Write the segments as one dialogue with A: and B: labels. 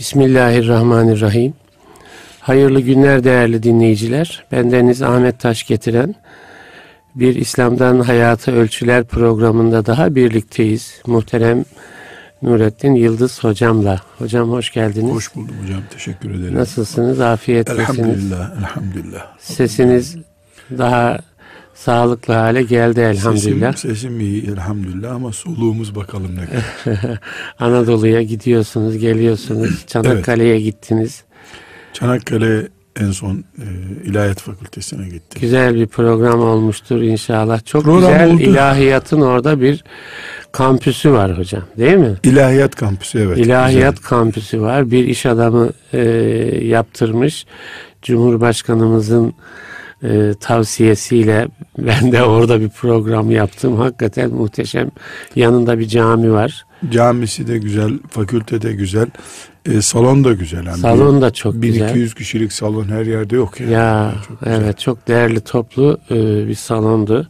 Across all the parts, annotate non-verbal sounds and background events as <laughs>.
A: Bismillahirrahmanirrahim. Hayırlı günler değerli dinleyiciler. Bendeniz Ahmet Taş getiren bir İslam'dan Hayata Ölçüler programında daha birlikteyiz. Muhterem Nurettin Yıldız hocamla. Hocam hoş geldiniz.
B: Hoş buldum hocam. Teşekkür ederim.
A: Nasılsınız? Afiyettesiniz.
B: Elhamdülillah. Elhamdülillah.
A: Sesiniz daha sağlıklı hale geldi elhamdülillah.
B: Sesim, sesim iyi elhamdülillah ama soluğumuz bakalım ne kadar. <laughs>
A: Anadolu'ya gidiyorsunuz, geliyorsunuz. Çanakkale'ye evet. gittiniz.
B: Çanakkale en son e, İlahiyat Fakültesine gittim.
A: Güzel bir program olmuştur inşallah. Çok program güzel oldu. ilahiyatın orada bir kampüsü var hocam değil mi?
B: İlahiyat kampüsü evet.
A: İlahiyat güzel. kampüsü var. Bir iş adamı e, yaptırmış. Cumhurbaşkanımızın e, tavsiyesiyle <laughs> ben de orada bir program yaptım. Hakikaten muhteşem. Yanında bir cami var.
B: Camisi de güzel, fakülte de güzel. E, salon da güzel. Yani
A: salon da çok
B: bir,
A: güzel.
B: 1200 kişilik salon her yerde yok
A: yani. Ya çok evet çok değerli toplu e, bir salondu.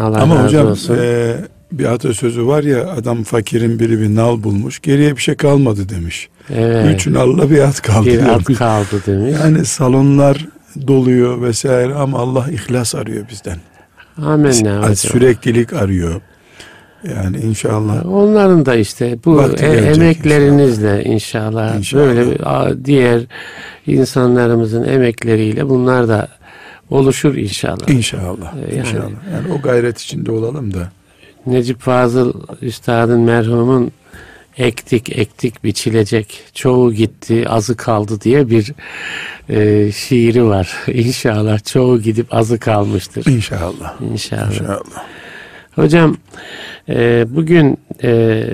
B: Allah Ama razı hocam olsun. E, bir atasözü var ya adam fakirin biri bir nal bulmuş geriye bir şey kalmadı demiş. Evet. Üç nalla bir at kaldı.
A: Bir at kaldı demiş.
B: Yani salonlar doluyor vesaire ama Allah ihlas arıyor bizden.
A: Amenna.
B: Süreklilik arıyor. Yani inşallah.
A: Onların da işte bu e, emeklerinizle inşallah, inşallah böyle diğer insanlarımızın emekleriyle bunlar da oluşur inşallah.
B: İnşallah. Ee, yani, inşallah. Yani o gayret içinde olalım da.
A: Necip Fazıl Üstad'ın merhumun ektik ektik biçilecek çoğu gitti azı kaldı diye bir e, şiiri var. İnşallah çoğu gidip azı kalmıştır.
B: İnşallah.
A: İnşallah. İnşallah. Hocam e, bugün e,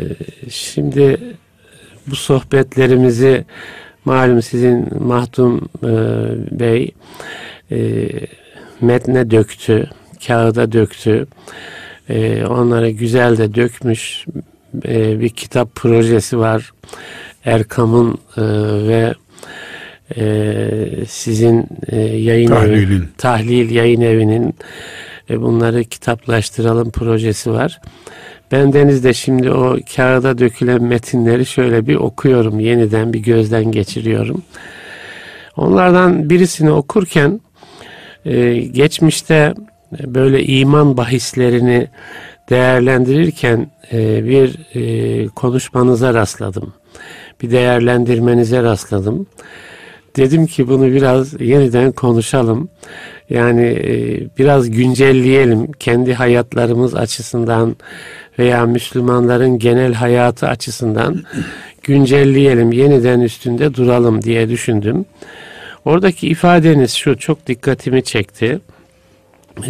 A: şimdi bu sohbetlerimizi malum sizin Mahdum e, Bey e, metne döktü, kağıda döktü. E, onlara güzel de dökmüş e, bir kitap projesi var. Erkam'ın e, ve e, sizin e, yayın
B: Tahlilin.
A: evi, tahlil yayın evinin e, bunları kitaplaştıralım projesi var. Ben de şimdi o kağıda dökülen metinleri şöyle bir okuyorum. Yeniden bir gözden geçiriyorum. Onlardan birisini okurken e, geçmişte böyle iman bahislerini değerlendirirken e, bir e, konuşmanıza rastladım. Bir değerlendirmenize rastladım. Dedim ki bunu biraz yeniden konuşalım. Yani e, biraz güncelleyelim kendi hayatlarımız açısından veya Müslümanların genel hayatı açısından güncelleyelim, yeniden üstünde duralım diye düşündüm. Oradaki ifadeniz şu çok dikkatimi çekti.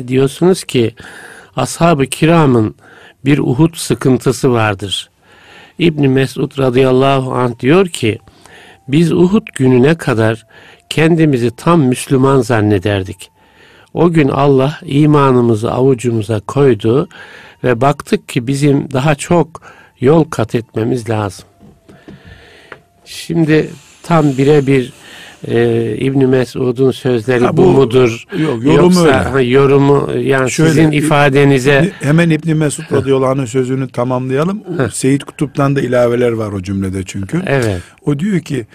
A: Diyorsunuz ki ashab-ı kiramın bir Uhud sıkıntısı vardır. İbn Mesud radıyallahu anh diyor ki biz Uhud gününe kadar kendimizi tam Müslüman zannederdik. O gün Allah imanımızı avucumuza koydu ve baktık ki bizim daha çok yol kat etmemiz lazım. Şimdi tam birebir e, İbn Mesud'un sözleri ha, bu, bu mudur?
B: Yok, yorumu Yoksa, öyle. Ha,
A: yorumu yani Şöyle, sizin ifadenize
B: hemen İbn Mesud radıyallahu anh'ın sözünü tamamlayalım. Seyit Kutup'tan da ilaveler var o cümlede çünkü.
A: Evet.
B: O diyor ki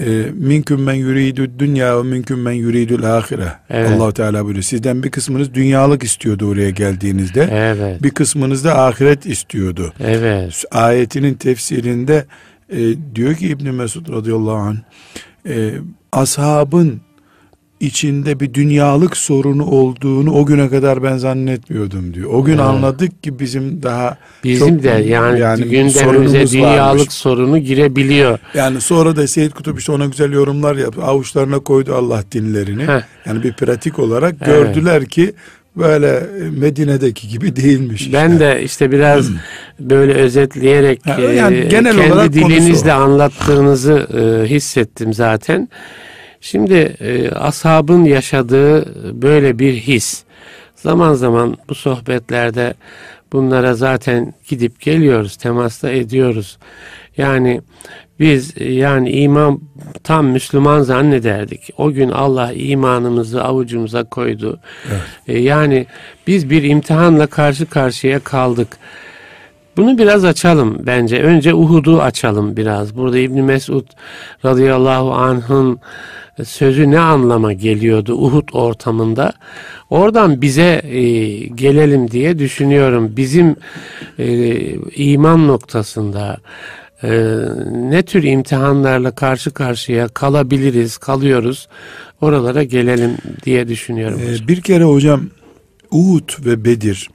B: e, minküm men yuridü dünya ve minküm men yuridül ahire. Evet. allah Teala buyuruyor. Sizden bir kısmınız dünyalık istiyordu oraya geldiğinizde.
A: Evet.
B: Bir kısmınız da ahiret istiyordu.
A: Evet.
B: Ayetinin tefsirinde e, diyor ki İbn Mesud radıyallahu anh e, ashabın içinde bir dünyalık sorunu olduğunu o güne kadar ben zannetmiyordum diyor. O gün evet. anladık ki bizim daha
A: bizim çok, de yani, yani gündemimize dünyalık varmış. sorunu girebiliyor.
B: Yani sonra da Seyyid Kutup işte ona güzel yorumlar yaptı. Avuçlarına koydu Allah dinlerini. Heh. Yani bir pratik olarak evet. gördüler ki böyle Medine'deki gibi <laughs> değilmiş.
A: Ben işte. de işte biraz böyle özetleyerek yani e, genel kendi olarak dilinizle anlattığınızı e, hissettim zaten. Şimdi e, ashabın yaşadığı böyle bir his. Zaman zaman bu sohbetlerde bunlara zaten gidip geliyoruz, temasta ediyoruz. Yani biz yani iman tam Müslüman zannederdik. O gün Allah imanımızı avucumuza koydu. Evet. E, yani biz bir imtihanla karşı karşıya kaldık. Bunu biraz açalım bence. Önce Uhud'u açalım biraz. Burada İbn Mesud radıyallahu anh'ın sözü ne anlama geliyordu Uhud ortamında? Oradan bize e, gelelim diye düşünüyorum. Bizim e, iman noktasında e, ne tür imtihanlarla karşı karşıya kalabiliriz, kalıyoruz. Oralara gelelim diye düşünüyorum.
B: Ee, bir kere hocam Uhud ve Bedir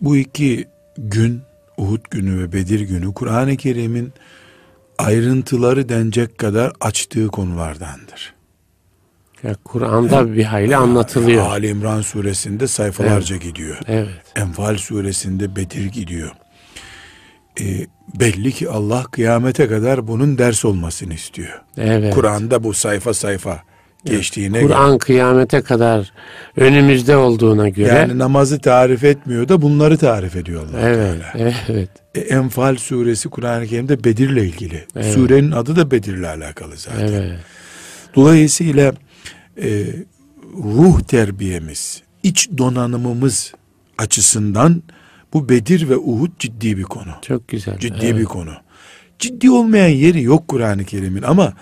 B: bu iki gün Uhud günü ve Bedir günü Kur'an-ı Kerim'in ayrıntıları denecek kadar açtığı konulardandır.
A: Yani Kur'an'da bir hayli anlatılıyor.
B: Ali İmran suresinde sayfalarca
A: evet.
B: gidiyor.
A: Evet.
B: Enfal suresinde Bedir gidiyor. E, belli ki Allah kıyamete kadar bunun ders olmasını istiyor.
A: Evet.
B: Kur'an'da bu sayfa sayfa geçtiğine
A: Kur'an göre. kıyamete kadar önümüzde olduğuna göre.
B: Yani namazı tarif etmiyor da bunları tarif ediyor Allah
A: Evet, Teala. evet.
B: E, Enfal suresi Kur'an-ı Kerim'de Bedir'le ilgili. Evet. Surenin adı da Bedir'le alakalı zaten. Evet. Dolayısıyla e, ruh terbiyemiz, iç donanımımız açısından bu Bedir ve Uhud ciddi bir konu.
A: Çok güzel.
B: Ciddi evet. bir konu. Ciddi olmayan yeri yok Kur'an-ı Kerim'in ama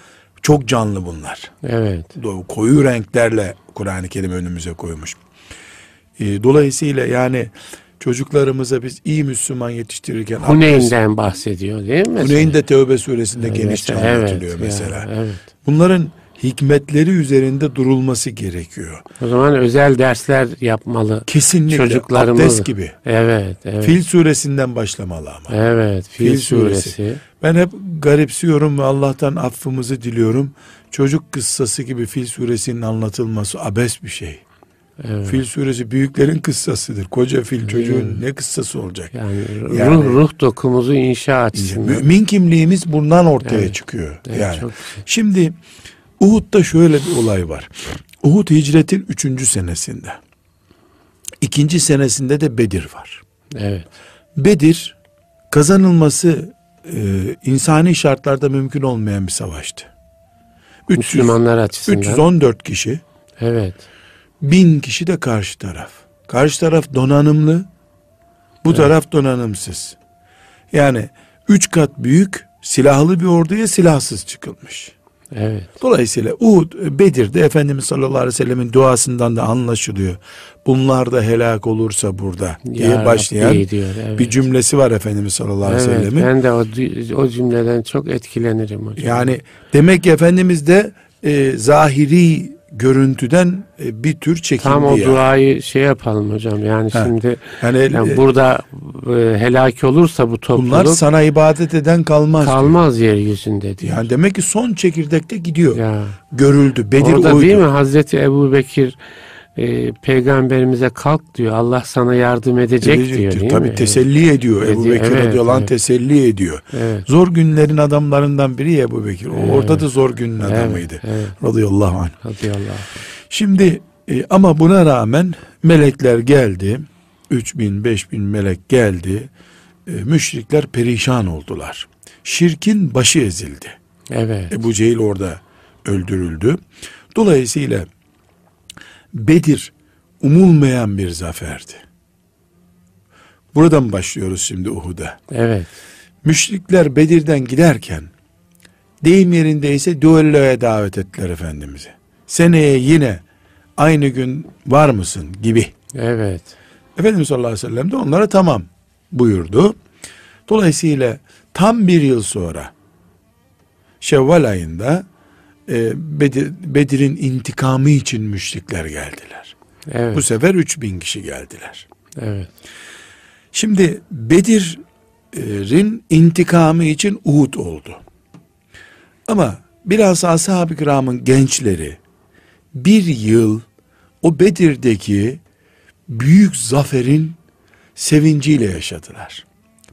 B: çok canlı bunlar.
A: Evet.
B: Koyu renklerle Kur'an-ı Kerim önümüze koymuş. E, dolayısıyla yani çocuklarımıza biz iyi Müslüman yetiştirirken
A: Huneyn'den bahsediyor değil mi?
B: Huneyn de Tevbe suresinde evet, genişçe anlatılıyor evet, mesela. Ya, evet. Bunların hikmetleri üzerinde durulması gerekiyor.
A: O zaman özel dersler yapmalı.
B: Kesinlikle.
A: Çocuklarımız.
B: Abdest gibi.
A: Evet, evet.
B: Fil suresinden başlamalı ama.
A: Evet. Fil, Fil suresi. suresi.
B: Ben hep garipsiyorum ve Allah'tan affımızı diliyorum. Çocuk kıssası gibi Fil suresinin anlatılması abes bir şey. Evet. Fil suresi büyüklerin kıssasıdır. Koca fil çocuğun evet. ne kıssası olacak?
A: Yani, yani ruh, ruh dokumuzu inşa açısından.
B: Mümin kimliğimiz bundan ortaya evet. çıkıyor. Evet, yani. Çok Şimdi Uhud'da şöyle bir olay var. Uhud hicretin üçüncü senesinde. İkinci senesinde de Bedir var.
A: Evet.
B: Bedir kazanılması e, insani şartlarda mümkün olmayan bir savaştı.
A: 300, Müslümanlar açısından.
B: 314 kişi.
A: Evet.
B: Bin kişi de karşı taraf. Karşı taraf donanımlı, bu evet. taraf donanımsız. Yani üç kat büyük silahlı bir orduya silahsız çıkılmış.
A: Evet.
B: Dolayısıyla Uhud, Bedir'de Efendimiz sallallahu aleyhi ve sellemin duasından da anlaşılıyor. Bunlar da helak olursa burada diye ya başlayan diyor, evet. bir cümlesi var Efendimiz sallallahu aleyhi ve sellemin.
A: Ben de o, o cümleden çok etkilenirim hocam.
B: Yani demek ki Efendimiz de e, zahiri görüntüden e, bir tür çekindi.
A: Tam o
B: yani.
A: duayı şey yapalım hocam. Yani ha. şimdi yani, yani e, burada e, helak olursa bu topluluk
B: bunlar sana ibadet eden kalmaz.
A: Kalmaz diyor. yeryüzünde diyor.
B: Yani demek ki son çekirdekte gidiyor. Ya. Görüldü. Bedir
A: Orada
B: oydu.
A: değil mi Hazreti Ebu Bekir e, peygamberimize kalk diyor. Allah sana yardım edecek Edecektir. diyor.
B: Tabii
A: mi?
B: teselli ediyor. Ebu Bekir evet, radıyallahu evet. teselli ediyor. Evet. Zor günlerin adamlarından biri Ebu Bekir. Evet. Orada da zor günün evet, adamıydı. Evet. Radıyallahu anh.
A: Radıyallahu anh.
B: Şimdi e, ama buna rağmen melekler geldi. 3000 5000 melek geldi. E, müşrikler perişan oldular. Şirkin başı ezildi.
A: Evet.
B: Ebu Cehil orada öldürüldü. Dolayısıyla Bedir umulmayan bir zaferdi. Buradan başlıyoruz şimdi Uhud'a.
A: Evet.
B: Müşrikler Bedir'den giderken deyim yerindeyse düelloya davet ettiler Efendimiz'i. Seneye yine aynı gün var mısın gibi.
A: Evet.
B: Efendimiz sallallahu aleyhi ve sellem de onlara tamam buyurdu. Dolayısıyla tam bir yıl sonra Şevval ayında e, Bedir, Bedir'in intikamı için müşrikler geldiler.
A: Evet.
B: Bu sefer 3000 kişi geldiler.
A: Evet.
B: Şimdi Bedir'in intikamı için Uhud oldu. Ama biraz ashab-ı kiramın gençleri bir yıl o Bedir'deki büyük zaferin sevinciyle yaşadılar.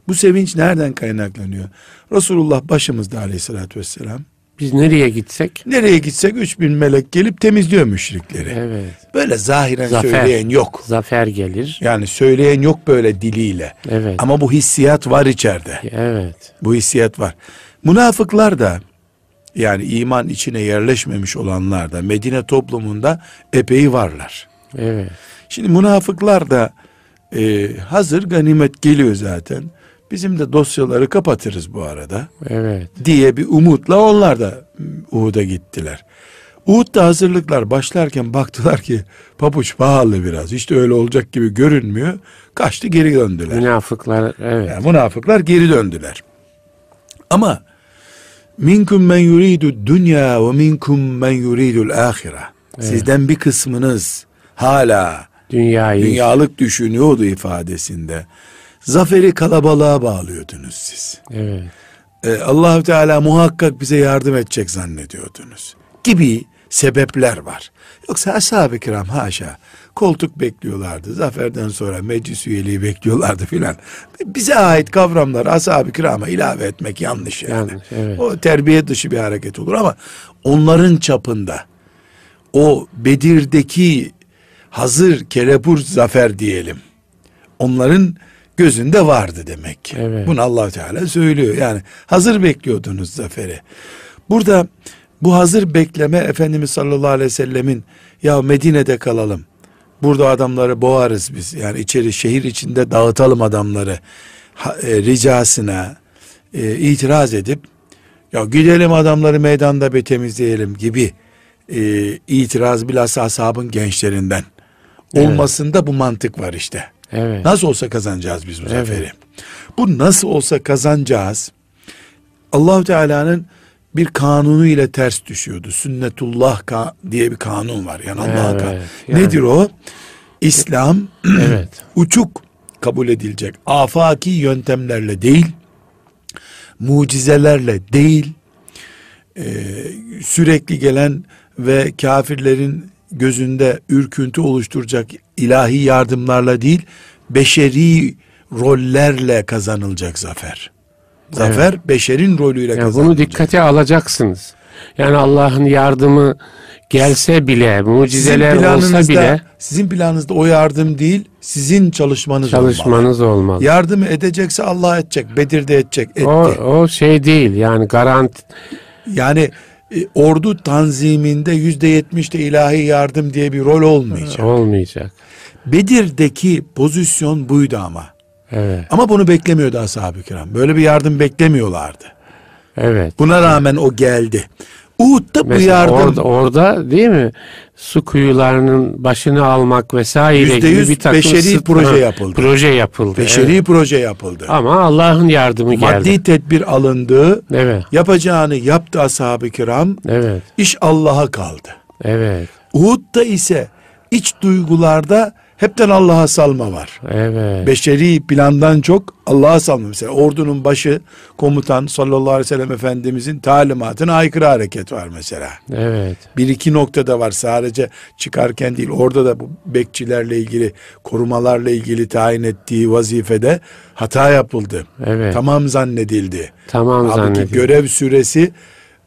B: Bu sevinç nereden kaynaklanıyor? Resulullah başımızda aleyhissalatü vesselam
A: biz nereye gitsek?
B: Nereye gitsek 3000 melek gelip temizliyor müşrikleri.
A: Evet.
B: Böyle zahiren Zafer, söyleyen yok.
A: Zafer gelir.
B: Yani söyleyen yok böyle diliyle.
A: Evet.
B: Ama bu hissiyat var içeride.
A: Evet.
B: Bu hissiyat var. Münafıklar da yani iman içine yerleşmemiş olanlar da Medine toplumunda epey varlar.
A: Evet.
B: Şimdi münafıklar da e, hazır ganimet geliyor zaten. Bizim de dosyaları kapatırız bu arada
A: Evet.
B: diye bir umutla onlar da Uhud'a gittiler. Uhud'da hazırlıklar başlarken baktılar ki pabuç pahalı biraz. İşte öyle olacak gibi görünmüyor. Kaçtı geri döndüler.
A: Münafıklar evet.
B: Yani münafıklar geri döndüler. Ama minkum men yuridu dünya ve minkum men yuridul ahire. Sizden bir kısmınız hala
A: Dünyayı
B: dünyalık düşünüyordu ifadesinde. Zaferi kalabalığa bağlıyordunuz siz.
A: evet.
B: Ee, allah Teala muhakkak bize yardım edecek zannediyordunuz. Gibi sebepler var. Yoksa ashab-ı kiram haşa koltuk bekliyorlardı. Zaferden sonra meclis üyeliği bekliyorlardı filan. Bize ait kavramlar ashab-ı kirama ilave etmek yanlış yani.
A: Yanlış, evet.
B: O terbiye dışı bir hareket olur ama onların çapında o Bedir'deki hazır kelepur zafer diyelim. Onların gözünde vardı demek ki.
A: Evet.
B: Bunu allah Teala söylüyor. Yani hazır bekliyordunuz zaferi. Burada bu hazır bekleme Efendimiz sallallahu aleyhi ve sellemin ya Medine'de kalalım. Burada adamları boğarız biz. Yani içeri şehir içinde dağıtalım adamları. Ha, e, ricasına e, itiraz edip ya gidelim adamları meydanda bir temizleyelim gibi e, itiraz bilhassa ashabın gençlerinden
A: Evet.
B: olmasında bu mantık var işte.
A: Evet.
B: Nasıl olsa kazanacağız biz bu
A: Evet.
B: zaferi. Bu nasıl olsa kazanacağız. Allahu Teala'nın bir kanunu ile ters düşüyordu. Sünnetullah ka- diye bir kanun var. Yani Allah'ın
A: Evet, yani-
B: Nedir o? İslam
A: Evet. <clears throat>
B: uçuk kabul edilecek. Afaki yöntemlerle değil, mucizelerle değil, e, sürekli gelen ve kafirlerin gözünde ürküntü oluşturacak ilahi yardımlarla değil, beşeri rollerle kazanılacak zafer. Zafer beşerin rolüyle
A: Yani
B: kazanılacak.
A: bunu dikkate alacaksınız. Yani Allah'ın yardımı gelse bile, mucizeler olsa bile
B: sizin planınızda o yardım değil, sizin çalışmanız olmalı.
A: çalışmanız olmalı.
B: Yardımı edecekse Allah edecek, Bedir'de edecek, etti.
A: O, o şey değil yani garanti
B: Yani e, ordu tanziminde yüzde yetmişte ilahi yardım diye bir rol olmayacak.
A: olmayacak.
B: Bedir'deki pozisyon buydu ama.
A: Evet.
B: Ama bunu beklemiyordu ashab-ı kiram. Böyle bir yardım beklemiyorlardı.
A: Evet.
B: Buna rağmen o geldi. Uhud'da bu
A: Mesela
B: yardım
A: orada, orada değil mi? Su kuyularının başını almak vesaire gibi bir takım
B: beşeri
A: sıt-
B: proje yapıldı.
A: Proje yapıldı.
B: beşeri
A: evet.
B: proje yapıldı.
A: Ama Allah'ın yardımı geldi.
B: Maddi tedbir alındı.
A: Evet.
B: Yapacağını yaptı ashab-ı kiram.
A: Evet.
B: İş Allah'a kaldı.
A: Evet.
B: Uhud'da ise iç duygularda hepten Allah'a salma var.
A: Evet.
B: Beşeri plandan çok Allah'a salma. Mesela ordunun başı komutan sallallahu aleyhi ve sellem Efendimizin talimatına aykırı hareket var mesela.
A: Evet.
B: Bir iki noktada var sadece çıkarken değil orada da bu bekçilerle ilgili korumalarla ilgili tayin ettiği vazifede hata yapıldı.
A: Evet.
B: Tamam zannedildi.
A: Tamam
B: Halbuki
A: zannediyorum.
B: görev süresi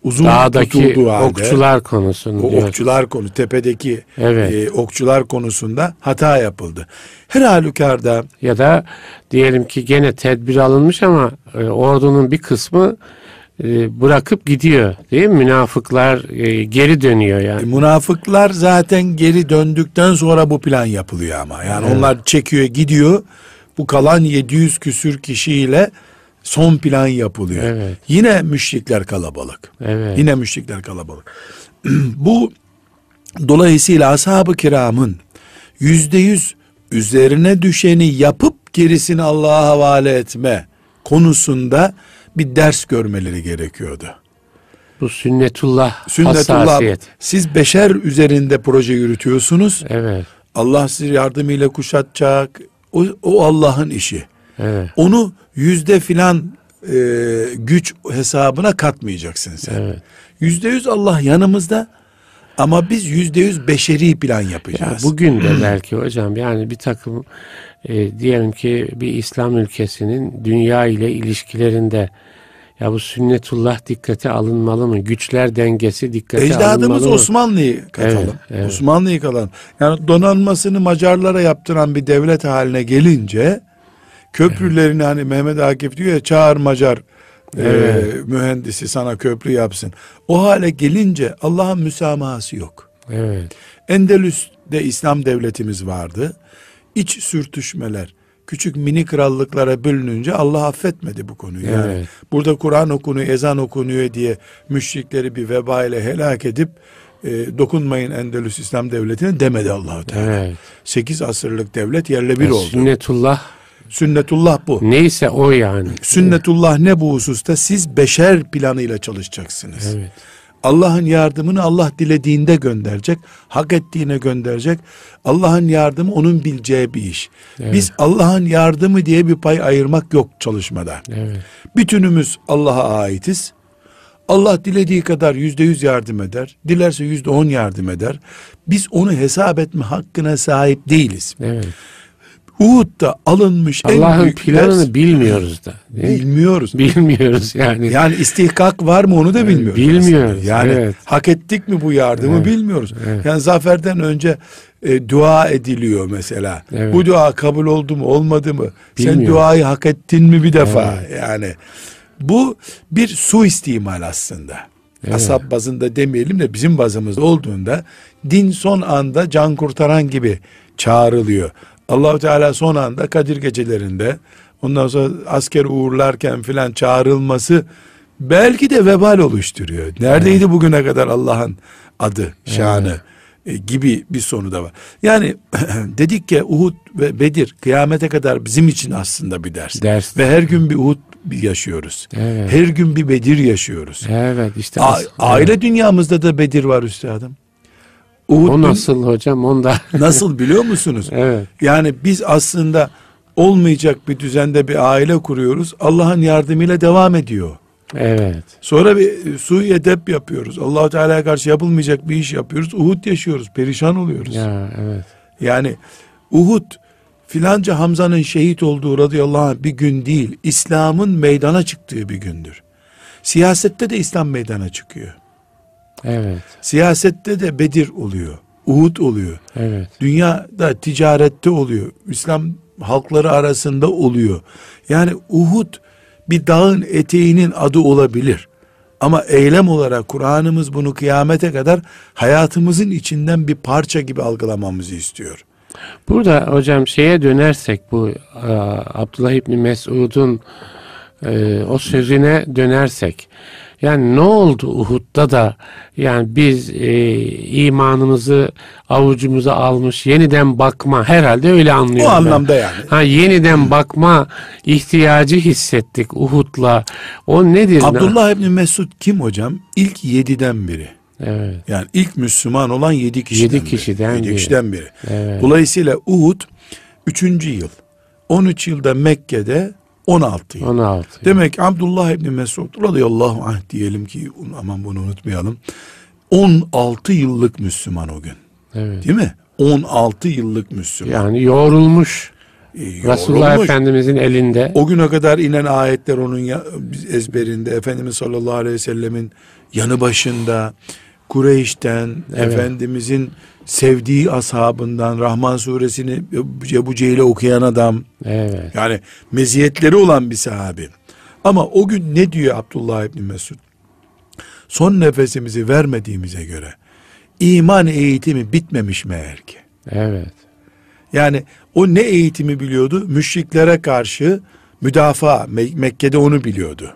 B: uzun
A: Dağdaki
B: tutulduğu halde
A: okçular konusunu
B: o
A: diyor.
B: okçular konu tepedeki
A: Evet.
B: e, okçular konusunda hata yapıldı. Her halükarda
A: Ya da diyelim ki gene tedbir alınmış ama e, ordunun bir kısmı e, bırakıp gidiyor. Değil mi? Münafıklar e, geri dönüyor
B: E,
A: yani.
B: Münafıklar zaten geri döndükten sonra bu plan yapılıyor ama. Yani
A: Evet.
B: onlar çekiyor gidiyor. Bu kalan 700 küsür kişiyle son plan yapılıyor.
A: Evet.
B: Yine müşrikler kalabalık.
A: Evet.
B: Yine müşrikler kalabalık. <clears throat> bu dolayısıyla ashab-ı kiramın yüzde yüz üzerine düşeni yapıp gerisini Allah'a havale etme konusunda bir ders görmeleri gerekiyordu.
A: Bu sünnetullah,
B: Sünnetullah
A: hassasiyet.
B: siz beşer üzerinde proje yürütüyorsunuz.
A: Evet.
B: Allah sizi yardımıyla kuşatacak. O, o Allah'ın işi.
A: Evet.
B: Onu yüzde filan e, güç hesabına katmayacaksın sen.
A: Evet.
B: Yüzde yüz Allah yanımızda ama biz yüzde yüz beşeri plan
A: Ya
B: yapacağız.
A: bugün de <clears throat> belki hocam yani bir takım e, diyelim ki bir İslam ülkesinin dünya ile ilişkilerinde ya bu sünnetullah dikkate alınmalı mı? Güçler dengesi dikkate
B: Ecdadımız
A: alınmalı mı?
B: Osmanlı'yı katalım.
A: Evet, evet.
B: Osmanlı'yı katalım. Yani donanmasını Macarlara yaptıran bir devlet haline gelince köprülerini hani Mehmet Akif diyor ya çağır Macar e,
A: Evet.
B: mühendisi sana köprü yapsın. O hale gelince Allah'ın müsamahası yok.
A: Evet.
B: Endülüs'te İslam devletimiz vardı. İç sürtüşmeler, küçük mini krallıklara bölününce Allah affetmedi bu konuyu. Yani
A: Evet.
B: burada Kur'an okunuyor, ezan okunuyor diye müşrikleri bir veba ile helak edip e, dokunmayın Endülüs İslam Devleti'ne demedi Allahu Teala.
A: Evet.
B: 8 asırlık devlet yerle bir oldu.
A: Sünnetullah
B: Sünnetullah bu.
A: neyse o yani.
B: Sünnetullah ne bu hususta? Siz beşer planıyla çalışacaksınız.
A: Evet.
B: Allah'ın yardımını Allah dilediğinde gönderecek, hak ettiğine gönderecek. Allah'ın yardımı onun bileceği bir iş. Biz Allah'ın yardımı diye bir pay ayırmak yok çalışmada.
A: Evet.
B: Bütünümüz Allah'a aitiz. Allah dilediği kadar yüzde yüz yardım eder. Dilerse yüzde on yardım eder. Biz onu hesap etme hakkına sahip değiliz.
A: Evet.
B: Uhud'da alınmış
A: Allah'ın planını
B: ders
A: bilmiyoruz da.
B: bilmiyoruz.
A: Bilmiyoruz yani.
B: Yani istihkak var mı onu da bilmiyoruz.
A: bilmiyoruz,
B: aslında. Yani
A: evet.
B: hak ettik mi bu yardımı
A: Evet,
B: bilmiyoruz.
A: evet.
B: Yani zaferden önce e, dua ediliyor mesela.
A: Evet.
B: Bu dua kabul oldu mu olmadı mı? Sen
A: Bilmiyoruz.
B: duayı hak ettin mi bir defa? Yani bu bir suistimal aslında.
A: Evet.
B: Asap bazında demeyelim de bizim bazımızda olduğunda din son anda can kurtaran gibi çağrılıyor. Allahu Teala son anda Kadir gecelerinde ondan sonra asker uğurlarken filan çağrılması belki de vebal oluşturuyor. Neredeydi bugüne kadar Allah'ın adı, şanı e, gibi bir sonu da var. Yani <clears throat> dedik ki Uhud ve Bedir kıyamete kadar bizim için aslında bir ders.
A: Ders.
B: Ve her gün bir Uhud yaşıyoruz.
A: Evet.
B: Her gün bir Bedir yaşıyoruz.
A: Evet işte.
B: A- aile dünyamızda da Bedir var üstadım. Uhud
A: O nasıl hocam? Onda. <laughs>
B: nasıl biliyor musunuz?
A: evet.
B: Yani biz aslında olmayacak bir düzende bir aile kuruyoruz. Allah'ın yardımıyla devam ediyor.
A: Evet.
B: Sonra bir e, sui edep yapıyoruz. Allahu Teala'ya karşı yapılmayacak bir iş yapıyoruz. Uhud yaşıyoruz. Perişan oluyoruz.
A: Ya evet.
B: Yani Uhud filanca Hamza'nın şehit olduğu radıyallahu anh bir gün değil. İslam'ın meydana çıktığı bir gündür. Siyasette de İslam meydana çıkıyor.
A: Evet.
B: Siyasette de Bedir oluyor. Uhud oluyor.
A: Evet.
B: Dünyada ticarette oluyor. İslam halkları arasında oluyor. Yani Uhud bir dağın eteğinin adı olabilir. Ama eylem olarak Kur'an'ımız bunu kıyamete kadar hayatımızın içinden bir parça gibi algılamamızı istiyor.
A: Burada hocam şeye dönersek bu e, Abdullah İbni Mesud'un e, o sözüne dönersek yani ne oldu Uhud'da da yani biz e, imanımızı avucumuza almış yeniden bakma herhalde öyle
B: O
A: anlıyorum ben.
B: anlamda yani.
A: Ha yeniden bakma ihtiyacı hissettik Uhud'la. O nedir?
B: Abdullah İbni Mesud kim hocam? İlk yediden biri.
A: Evet.
B: Yani ilk Müslüman olan yedi kişiden,
A: Yedi kişiden
B: biri. Yedi
A: biri.
B: kişiden biri.
A: Evet.
B: Dolayısıyla Uhud üçüncü yıl. 13 yılda Mekke'de 16 yıl.
A: 16.
B: Demek ki Abdullah İbni Mesud radıyallahu anh diyelim ki aman bunu unutmayalım. 16 yıllık Müslüman o gün.
A: Evet.
B: Değil mi? 16 yıllık Müslüman.
A: Yani yoğrulmuş.
B: Ee,
A: Resulullah
B: yorulmuş.
A: Efendimizin elinde.
B: O güne kadar inen ayetler onun ezberinde. Efendimiz sallallahu aleyhi ve sellemin yanı başında. Kureyş'ten,
A: Evet.
B: Efendimizin sevdiği ashabından, Rahman suresini Ebu Cehil'e okuyan adam.
A: Evet.
B: Yani meziyetleri olan bir sahabi. Ama o gün ne diyor Abdullah İbni Mesud? Son nefesimizi vermediğimize göre iman eğitimi bitmemiş meğer ki.
A: Evet.
B: Yani o ne eğitimi biliyordu? Müşriklere karşı müdafaa. Me- Mekke'de onu biliyordu.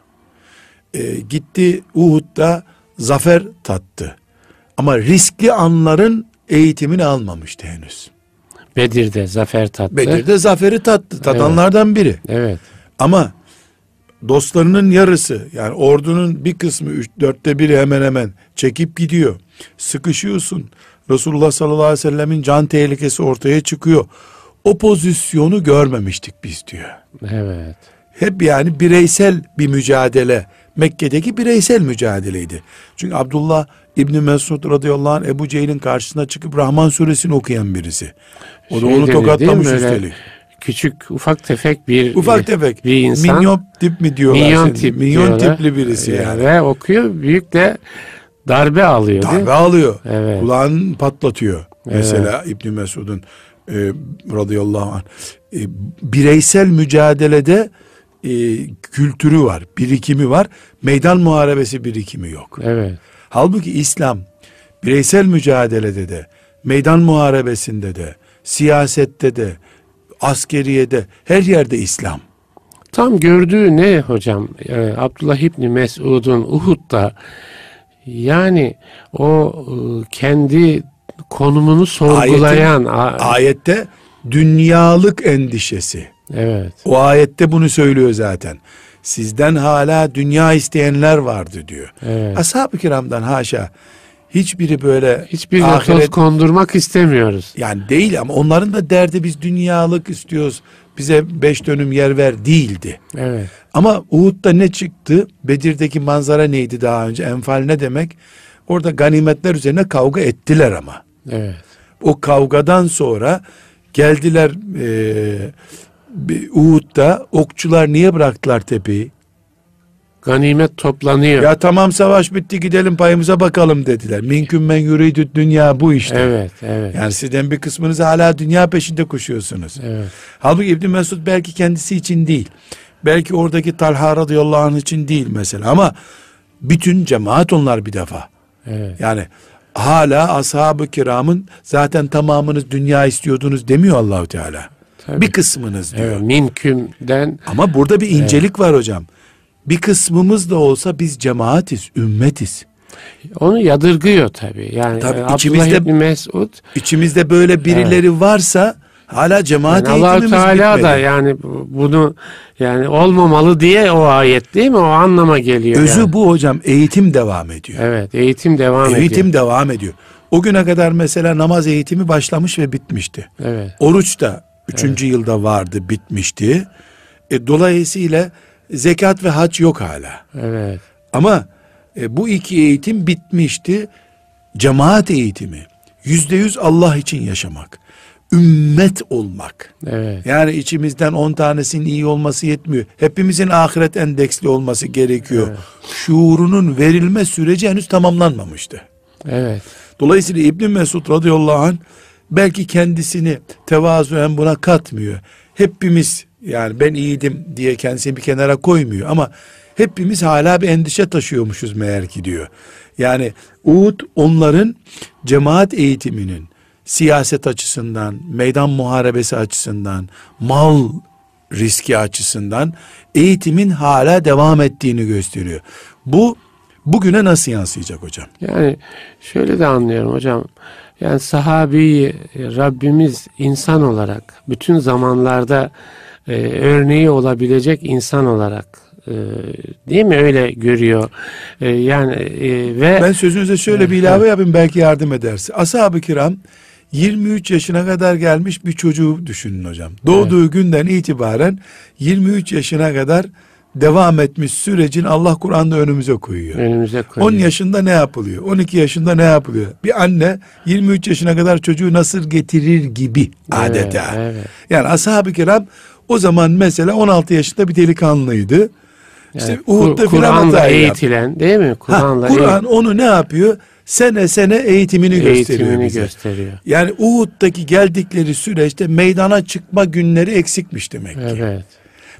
B: Ee, gitti Uhud'da zafer tattı. Ama riskli anların eğitimini almamıştı henüz.
A: Bedir'de zafer tattı.
B: Bedir'de zaferi tattı. Tadanlardan biri.
A: Evet.
B: Ama dostlarının yarısı yani ordunun bir kısmı üç, dörtte biri hemen hemen çekip gidiyor. Sıkışıyorsun. Resulullah sallallahu aleyhi ve sellemin can tehlikesi ortaya çıkıyor. O pozisyonu görmemiştik biz diyor.
A: Evet.
B: Hep yani bireysel bir mücadele. Mekke'deki bireysel mücadeleydi. Çünkü Abdullah İbni Mesud radıyallahu anh Ebu Cehil'in karşısına çıkıp Rahman suresini okuyan birisi. O da
A: Şey
B: onu
A: değil mi?
B: tokatlamış üstelik.
A: Küçük ufak tefek bir
B: Ufak tefek.
A: bir insan.
B: Minyon tip mi diyorlar?
A: Minyon
B: şimdi?
A: tip
B: Minyon
A: diyorlar.
B: tipli birisi
A: Ee,
B: yani.
A: Ve okuyor büyük de darbe alıyor değil?
B: Darbe alıyor.
A: Evet.
B: Kulağını patlatıyor. Mesela İbn Mesud'un e, radıyallahu anh. E, bireysel mücadelede e, kültürü var, birikimi var. Meydan muharebesi birikimi yok.
A: Evet.
B: Halbuki İslam bireysel mücadelede de, meydan muharebesinde de, siyasette de, askeriyede, her yerde İslam.
A: Tam gördüğü ne hocam? Ee, Abdullah İbni Mesud'un Uhud'da yani o e, kendi konumunu sorgulayan
B: Ayetin, ayette dünyalık endişesi.
A: Evet.
B: O ayette bunu söylüyor zaten. Sizden hala dünya isteyenler vardı diyor.
A: Evet.
B: Ashab-ı kiramdan haşa hiçbiri böyle
A: Hiçbir ahiret... kondurmak istemiyoruz.
B: Yani değil ama onların da derdi biz dünyalık istiyoruz. Bize beş dönüm yer ver değildi.
A: Evet.
B: Ama Uhud'da ne çıktı? Bedir'deki manzara neydi daha önce? Enfal ne demek? Orada ganimetler üzerine kavga ettiler ama.
A: Evet.
B: O kavgadan sonra geldiler e, Uhud'da okçular niye bıraktılar tepeyi?
A: Ganimet toplanıyor.
B: Ya tamam savaş bitti gidelim payımıza bakalım dediler. Minküm men yuridü dünya bu işte.
A: Evet, evet.
B: Yani sizden bir kısmınız hala dünya peşinde koşuyorsunuz.
A: Evet.
B: Halbuki İbn Mesud belki kendisi için değil. Belki oradaki Talha radıyallahu anh için değil mesela ama bütün cemaat onlar bir defa.
A: Evet.
B: Yani hala ashab-ı kiramın zaten tamamınız dünya istiyordunuz demiyor Allahu Teala.
A: Tabii.
B: Bir kısmınız diyor.
A: Evet, minkümden
B: Ama burada bir incelik evet. var hocam. Bir kısmımız da olsa biz cemaatiz, ümmetiz.
A: Onu yadırgıyor tabii. Yani
B: tabii
A: Abdullah
B: içimizde,
A: İbni Mesud
B: içimizde böyle birileri evet. varsa hala cemaat yani eğitimimiz Allah Teala bitmedi.
A: da yani bunu yani olmamalı diye o ayet değil mi? O anlama geliyor.
B: Özü
A: yani.
B: bu hocam. Eğitim devam ediyor.
A: Evet, eğitim devam
B: eğitim
A: ediyor.
B: Eğitim devam ediyor. O güne kadar mesela namaz eğitimi başlamış ve bitmişti.
A: Evet.
B: Oruç da üçüncü evet. yılda vardı, bitmişti. E, dolayısıyla zekat ve hac yok hala.
A: Evet.
B: Ama e, bu iki eğitim bitmişti. Cemaat eğitimi. Yüzde yüz Allah için yaşamak. Ümmet olmak.
A: Evet.
B: Yani içimizden on tanesinin iyi olması yetmiyor. Hepimizin ahiret endeksli olması gerekiyor. Evet. Şuurunun verilme süreci henüz tamamlanmamıştı.
A: Evet.
B: Dolayısıyla İbn Mesud radıyallahu anh belki kendisini tevazuen buna katmıyor. Hepimiz yani ben iyiydim diye kendisini bir kenara koymuyor ama hepimiz hala bir endişe taşıyormuşuz meğer ki diyor. Yani Uhud onların cemaat eğitiminin siyaset açısından, meydan muharebesi açısından, mal riski açısından eğitimin hala devam ettiğini gösteriyor. Bu bugüne nasıl yansıyacak hocam?
A: Yani şöyle de anlıyorum hocam. Yani sahabeyi Rabbimiz insan olarak bütün zamanlarda e, örneği olabilecek insan olarak e, değil mi? Öyle görüyor. E, yani e, ve
B: ben sözünüze şöyle bir ilave yapayım belki yardım ederse ashab-ı kiram 23 yaşına kadar gelmiş bir çocuğu düşünün hocam. Doğduğu evet. günden itibaren 23 yaşına kadar devam etmiş sürecin Allah Kur'an'da önümüze koyuyor.
A: Önümüze koyuyor.
B: 10 yaşında ne yapılıyor? 12 yaşında ne yapılıyor? Bir anne 23 yaşına kadar çocuğu nasıl getirir gibi adeta.
A: Evet, evet.
B: Yani ashab-ı kiram o zaman mesela 16 yaşında bir delikanlıydı.
A: İşte Uhud'da Kur'an'la eğitilen değil mi?
B: Kur'an'la Kur'an onu ne yapıyor? Sene sene eğitimini,
A: eğitimini
B: gösteriyor bize.
A: gösteriyor.
B: Yani Uhud'daki geldikleri süreçte meydana çıkma günleri eksikmiş demek ki.
A: Evet.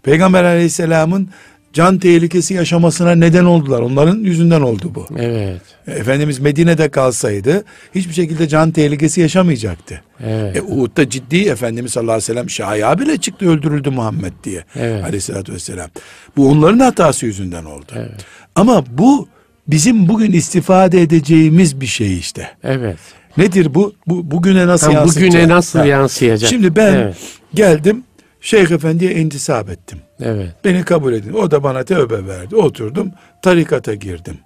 B: Peygamber aleyhisselamın can tehlikesi yaşamasına neden oldular. Onların yüzünden oldu bu.
A: Evet.
B: Efendimiz Medine'de kalsaydı hiçbir şekilde can tehlikesi yaşamayacaktı.
A: Evet.
B: E, Uhud'da ciddi Efendimiz sallallahu aleyhi ve sellem şaya bile çıktı öldürüldü Muhammed diye.
A: Evet.
B: Aleyhissalatü vesselam. Bu onların hatası yüzünden oldu.
A: Evet.
B: Ama bu bizim bugün istifade edeceğimiz bir şey işte.
A: Evet.
B: Nedir bu? bu bugüne nasıl yansıyacak?
A: Bugüne nasıl ha. yansıyacak?
B: Şimdi ben evet. geldim Şeyh Efendi'ye intisap ettim.
A: Evet.
B: Beni kabul edin. O da bana tövbe verdi. Oturdum. Tarikata girdim.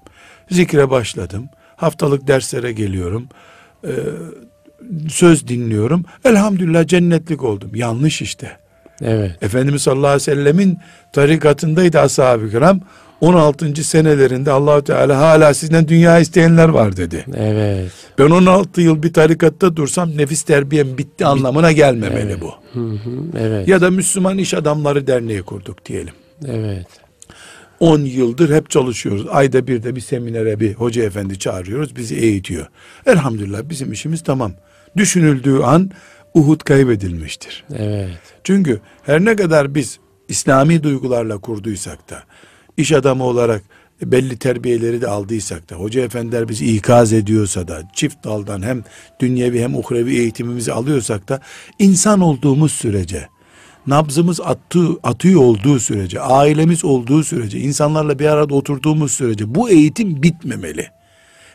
B: Zikre başladım. Haftalık derslere geliyorum. Ee, söz dinliyorum. Elhamdülillah cennetlik oldum. Yanlış işte.
A: Evet.
B: Efendimiz sallallahu aleyhi ve sellemin tarikatındaydı ashab-ı kiram. 16. senelerinde Allahu Teala hala sizden dünya isteyenler var dedi.
A: Evet.
B: Ben 16 yıl bir tarikatta dursam nefis terbiyem bitti anlamına gelmemeli
A: evet.
B: bu.
A: Hı hı, evet.
B: Ya da Müslüman İş Adamları Derneği kurduk diyelim.
A: Evet.
B: 10 yıldır hep çalışıyoruz. Ayda bir de bir seminere bir hoca efendi çağırıyoruz. Bizi eğitiyor. Elhamdülillah bizim işimiz tamam. Düşünüldüğü an Uhud kaybedilmiştir.
A: Evet.
B: Çünkü her ne kadar biz İslami duygularla kurduysak da iş adamı olarak belli terbiyeleri de aldıysak da hoca efendiler bizi ikaz ediyorsa da çift daldan hem dünyevi hem uhrevi eğitimimizi alıyorsak da insan olduğumuz sürece nabzımız attığı, atıyor olduğu sürece, ailemiz olduğu sürece, insanlarla bir arada oturduğumuz sürece bu eğitim bitmemeli.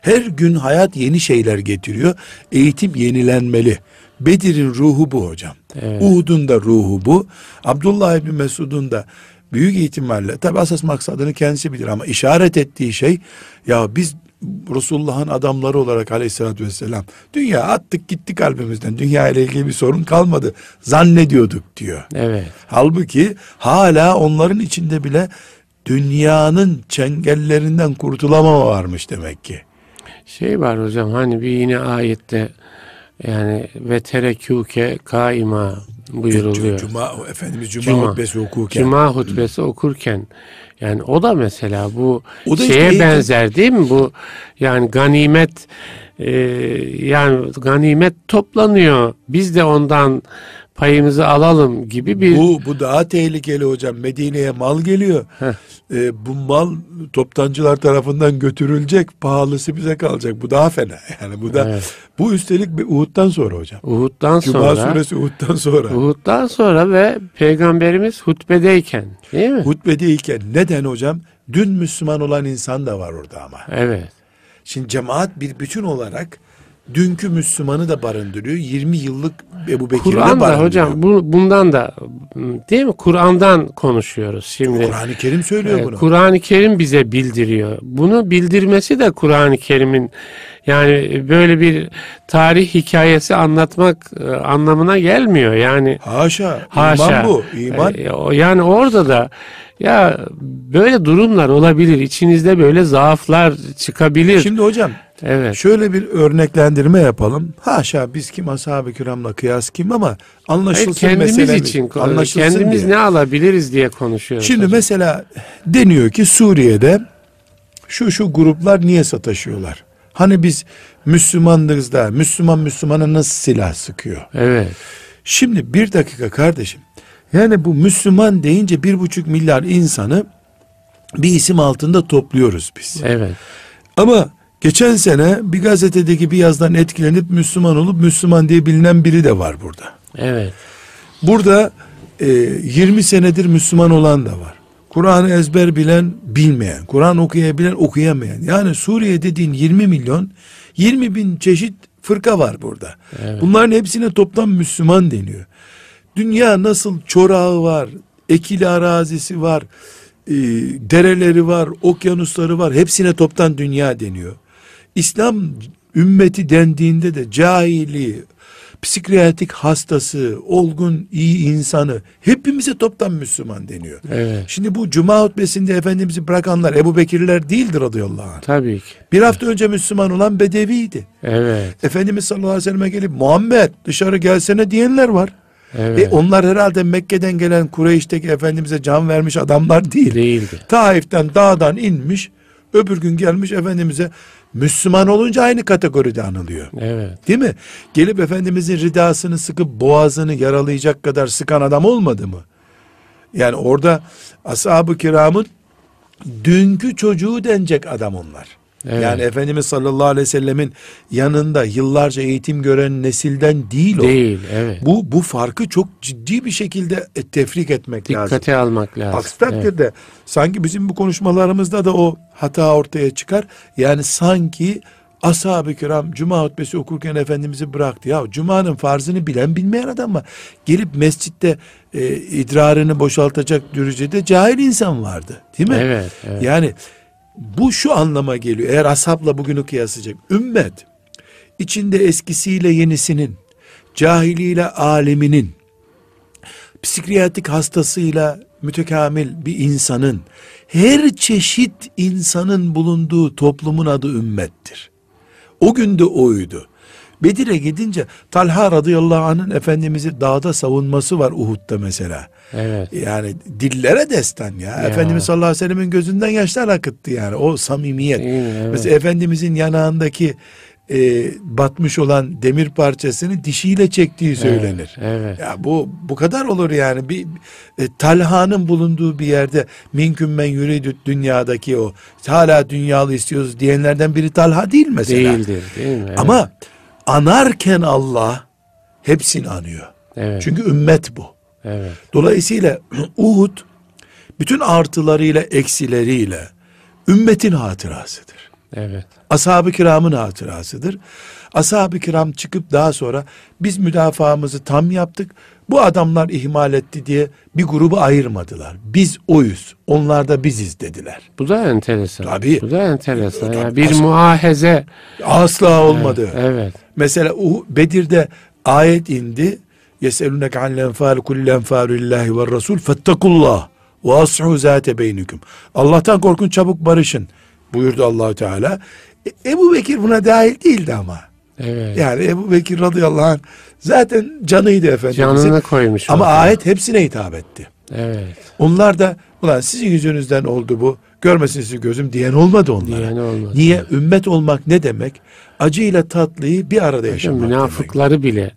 B: Her gün hayat yeni şeyler getiriyor. Eğitim yenilenmeli. Bedir'in ruhu bu hocam. Evet. Uhud'un da ruhu bu. Abdullah İbni Mesud'un da büyük ihtimalle tabi asas maksadını kendisi bilir ama işaret ettiği şey ya biz Resulullah'ın adamları olarak aleyhissalatü vesselam dünya attık gitti kalbimizden dünya ile ilgili bir sorun kalmadı zannediyorduk diyor.
A: Evet.
B: Halbuki hala onların içinde bile dünyanın çengellerinden kurtulamama varmış demek ki.
A: Şey var hocam hani bir yine ayette yani ve terekûke kaima buyuruluyor.
B: Cuma, Efendimiz Cuma, Cuma hutbesi okurken.
A: Cuma hutbesi okurken yani o da mesela bu o da şeye işte benzer değil mi? Bu yani ganimet e, yani ganimet toplanıyor. Biz de ondan payımızı alalım gibi bir...
B: Bu, bu daha tehlikeli hocam. Medine'ye mal geliyor. E, bu mal toptancılar tarafından götürülecek. Pahalısı bize kalacak. Bu daha fena. Yani bu da evet. bu üstelik bir Uhud'dan sonra hocam.
A: Uhud'dan
B: Cuma
A: sonra.
B: suresi Uhud'dan sonra.
A: Uhud'dan sonra ve peygamberimiz hutbedeyken değil mi?
B: Hutbedeyken neden hocam? Dün Müslüman olan insan da var orada ama.
A: Evet.
B: Şimdi cemaat bir bütün olarak dünkü Müslümanı da barındırıyor. 20 yıllık Ebu Bekir'i de barındırıyor.
A: hocam bu, bundan da değil mi? Kur'an'dan konuşuyoruz şimdi.
B: Kur'an-ı Kerim söylüyor bunu.
A: Kur'an-ı Kerim bize bildiriyor. Bunu bildirmesi de Kur'an-ı Kerim'in yani böyle bir tarih hikayesi anlatmak e, anlamına gelmiyor. Yani
B: haşa, haşa. iman bu. İman.
A: E, yani orada da ya böyle durumlar olabilir. İçinizde böyle zaaflar çıkabilir.
B: Şimdi hocam Evet. Şöyle bir örneklendirme yapalım. Haşa biz kim ashab-ı kiramla kıyas kim ama anlaşılsın
A: Hayır, kendimiz meselemiz. için anlaşılsın kendimiz diye. ne alabiliriz diye konuşuyoruz.
B: Şimdi hocam. mesela deniyor ki Suriye'de şu şu gruplar niye sataşıyorlar? Hani biz Müslümandırız da Müslüman Müslümana nasıl silah sıkıyor?
A: Evet.
B: Şimdi bir dakika kardeşim. Yani bu Müslüman deyince bir buçuk milyar insanı bir isim altında topluyoruz biz.
A: Evet.
B: Ama geçen sene bir gazetedeki bir yazdan etkilenip Müslüman olup Müslüman diye bilinen biri de var burada.
A: Evet.
B: Burada e, 20 senedir Müslüman olan da var. Kur'an'ı ezber bilen, bilmeyen, Kur'an okuyabilen, okuyamayan. Yani Suriye dediğin 20 milyon, 20 bin çeşit fırka var burada. Evet. Bunların hepsine toplam Müslüman deniyor. Dünya nasıl çorağı var, ekili arazisi var, e, dereleri var, okyanusları var. Hepsine toptan dünya deniyor. İslam ümmeti dendiğinde de cahili, psikiyatrik hastası, olgun, iyi insanı hepimize toptan Müslüman deniyor.
A: Evet.
B: Şimdi bu cuma hutbesinde Efendimiz'i bırakanlar Ebu Bekirler değildir radıyallahu anh.
A: Tabii ki.
B: Bir hafta önce Müslüman olan Bedeviydi.
A: Evet.
B: Efendimiz sallallahu aleyhi ve selleme gelip Muhammed dışarı gelsene diyenler var. Evet. E onlar herhalde Mekke'den gelen Kureyş'teki Efendimiz'e can vermiş adamlar değil.
A: Değildi.
B: Taif'ten dağdan inmiş öbür gün gelmiş Efendimiz'e Müslüman olunca aynı kategoride anılıyor.
A: Evet.
B: Değil mi? Gelip Efendimizin ridasını sıkıp boğazını yaralayacak kadar sıkan adam olmadı mı? Yani orada ashab-ı kiramın dünkü çocuğu denecek adam onlar. Evet. Yani Efendimiz sallallahu aleyhi ve sellemin yanında yıllarca eğitim gören nesilden değil o.
A: Değil, evet.
B: Bu, bu farkı çok ciddi bir şekilde tefrik etmek
A: Dikkate
B: lazım.
A: Dikkate almak lazım.
B: Aksi takdirde evet. sanki bizim bu konuşmalarımızda da o hata ortaya çıkar. Yani sanki ashab-ı kiram cuma hutbesi okurken Efendimiz'i bıraktı. Ya cumanın farzını bilen bilmeyen adam mı? Gelip mescitte e, idrarını boşaltacak derecede cahil insan vardı. Değil mi?
A: Evet. evet.
B: Yani bu şu anlama geliyor. Eğer ashabla bugünü kıyaslayacak. Ümmet içinde eskisiyle yenisinin, cahiliyle aleminin, psikiyatrik hastasıyla mütekamil bir insanın, her çeşit insanın bulunduğu toplumun adı ümmettir. O günde oydu. Bedir'e gidince Talha radıyallahu anh'ın Efendimiz'i dağda savunması var Uhud'da mesela.
A: Evet.
B: Yani dillere destan ya. ya. Efendimiz sallallahu aleyhi ve sellemin gözünden yaşlar akıttı yani. O samimiyet. Evet. Mesela Efendimizin yanağındaki e, batmış olan demir parçasını dişiyle çektiği söylenir.
A: Evet, evet.
B: Ya bu bu kadar olur yani. Bir e, Talha'nın bulunduğu bir yerde minküm men yuridü dünyadaki o hala dünyalı istiyoruz diyenlerden biri Talha değil mesela.
A: Değildir, değil mi? Evet.
B: Ama anarken Allah hepsini anıyor.
A: Evet.
B: Çünkü ümmet bu.
A: Evet.
B: Dolayısıyla <clears throat> Uhud bütün artılarıyla eksileriyle ümmetin hatırasıdır.
A: Evet.
B: Ashab-ı kiramın hatırasıdır. Ashab-ı kiram çıkıp daha sonra biz müdafaamızı tam yaptık. Bu adamlar ihmal etti diye bir grubu ayırmadılar. Biz oyuz, onlar da biziz dediler.
A: Bu da enteresan.
B: Tabii.
A: Bu da enteresan. Ya bir
B: As-
A: muahaze.
B: Asla olmadı.
A: Evet.
B: Mesela o Bedir'de ayet indi. Anil enfal kulil enfalu lillahi ve rasul fettakullah ve ashu zate beynikum. Allah'tan korkun çabuk barışın buyurdu Allahu Teala. E, Ebu Bekir buna dahil değildi ama.
A: Evet.
B: Yani Ebu Bekir radıyallahu anh zaten canıydı Efendimizin.
A: Canını koymuş.
B: Ama
A: ortaya.
B: ayet hepsine hitap etti.
A: Evet.
B: Onlar da ulan sizin yüzünüzden oldu bu. Görmesin sizi gözüm diyen olmadı onlara.
A: Diyen olmadı.
B: Niye? Ümmet olmak ne demek? Acıyla tatlıyı bir arada yaşamak demek.
A: Münafıkları bile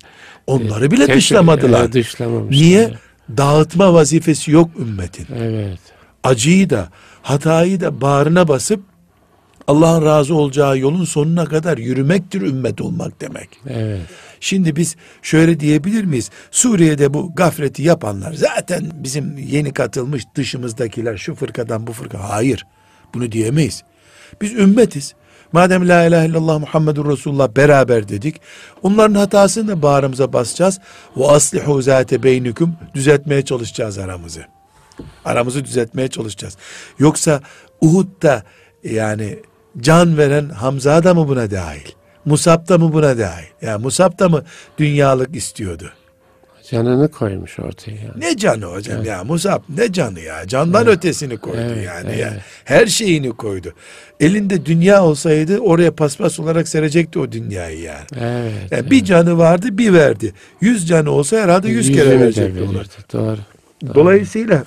B: Onları bile
A: tek-
B: dışlamadılar.
A: Evet, dışlamamışlar.
B: Niye? Dağıtma vazifesi yok ümmetin.
A: Evet.
B: Acıyı da hatayı da bağrına basıp Allah'ın razı olacağı yolun sonuna kadar yürümektir ümmet olmak demek.
A: Evet.
B: Şimdi biz şöyle diyebilir miyiz? Suriye'de bu gafleti yapanlar zaten bizim yeni katılmış dışımızdakiler şu fırkadan bu fırka. Hayır. Bunu diyemeyiz. Biz ümmetiz. Madem la ilahe illallah Muhammedur Resulullah beraber dedik. Onların hatasını da bağrımıza basacağız. Ve aslihu zate beynikum düzeltmeye çalışacağız aramızı. Aramızı düzeltmeye çalışacağız. Yoksa Uhud'da yani can veren Hamza da mı buna dahil? Musab da mı buna dahil? Yani Musab da mı dünyalık istiyordu?
A: Canını koymuş ortaya. yani.
B: Ne canı hocam ya Musab ne canı ya candan ötesini koydu
A: Evet,
B: yani ya
A: evet.
B: her şeyini koydu. Elinde dünya olsaydı oraya paspas olarak serecekti o dünyayı yani.
A: Evet.
B: Yani bir canı vardı bir verdi. Yüz canı olsa herhalde yüz kere verecekti ona.
A: verirdi. Doğru.
B: Dolayısıyla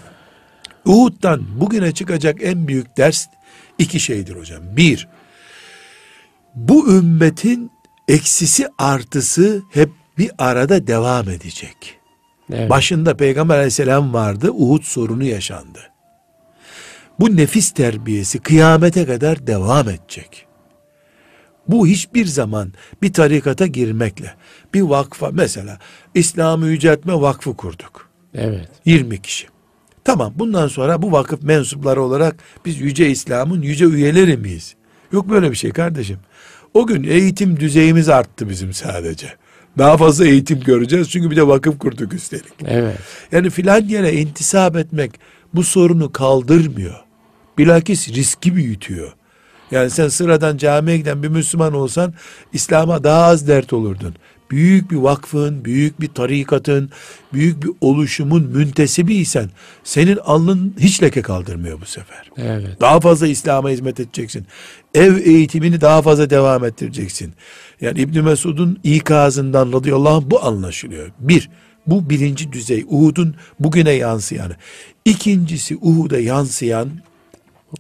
B: Uhud'dan bugüne çıkacak en büyük ders iki şeydir hocam. Bir, bu ümmetin eksisi artısı hep bir arada devam edecek.
A: Evet.
B: Başında Peygamber aleyhisselam vardı, Uhud sorunu yaşandı. Bu nefis terbiyesi kıyamete kadar devam edecek. Bu hiçbir zaman bir tarikata girmekle, bir vakfa mesela İslam'ı yüceltme vakfı kurduk.
A: Evet.
B: 20 kişi. Tamam bundan sonra bu vakıf mensupları olarak biz Yüce İslam'ın yüce üyeleri miyiz? Yok böyle bir şey kardeşim. O gün eğitim düzeyimiz arttı bizim sadece. Daha fazla eğitim göreceğiz çünkü bir de vakıf kurduk üstelik.
A: Evet.
B: Yani filan yere intisap etmek bu sorunu kaldırmıyor. Bilakis riski büyütüyor. Yani sen sıradan camiye giden bir Müslüman olsan İslam'a daha az dert olurdun. Büyük bir vakfın, büyük bir tarikatın, büyük bir oluşumun müntesibiysen senin alnın hiç leke kaldırmıyor bu sefer.
A: Evet.
B: Daha fazla İslam'a hizmet edeceksin. Ev eğitimini daha fazla devam ettireceksin. Yani İbn Mesud'un ikazından radıyallahu anh bu anlaşılıyor. Bir, bu birinci düzey Uhud'un bugüne yansıyanı. İkincisi Uhud'a yansıyan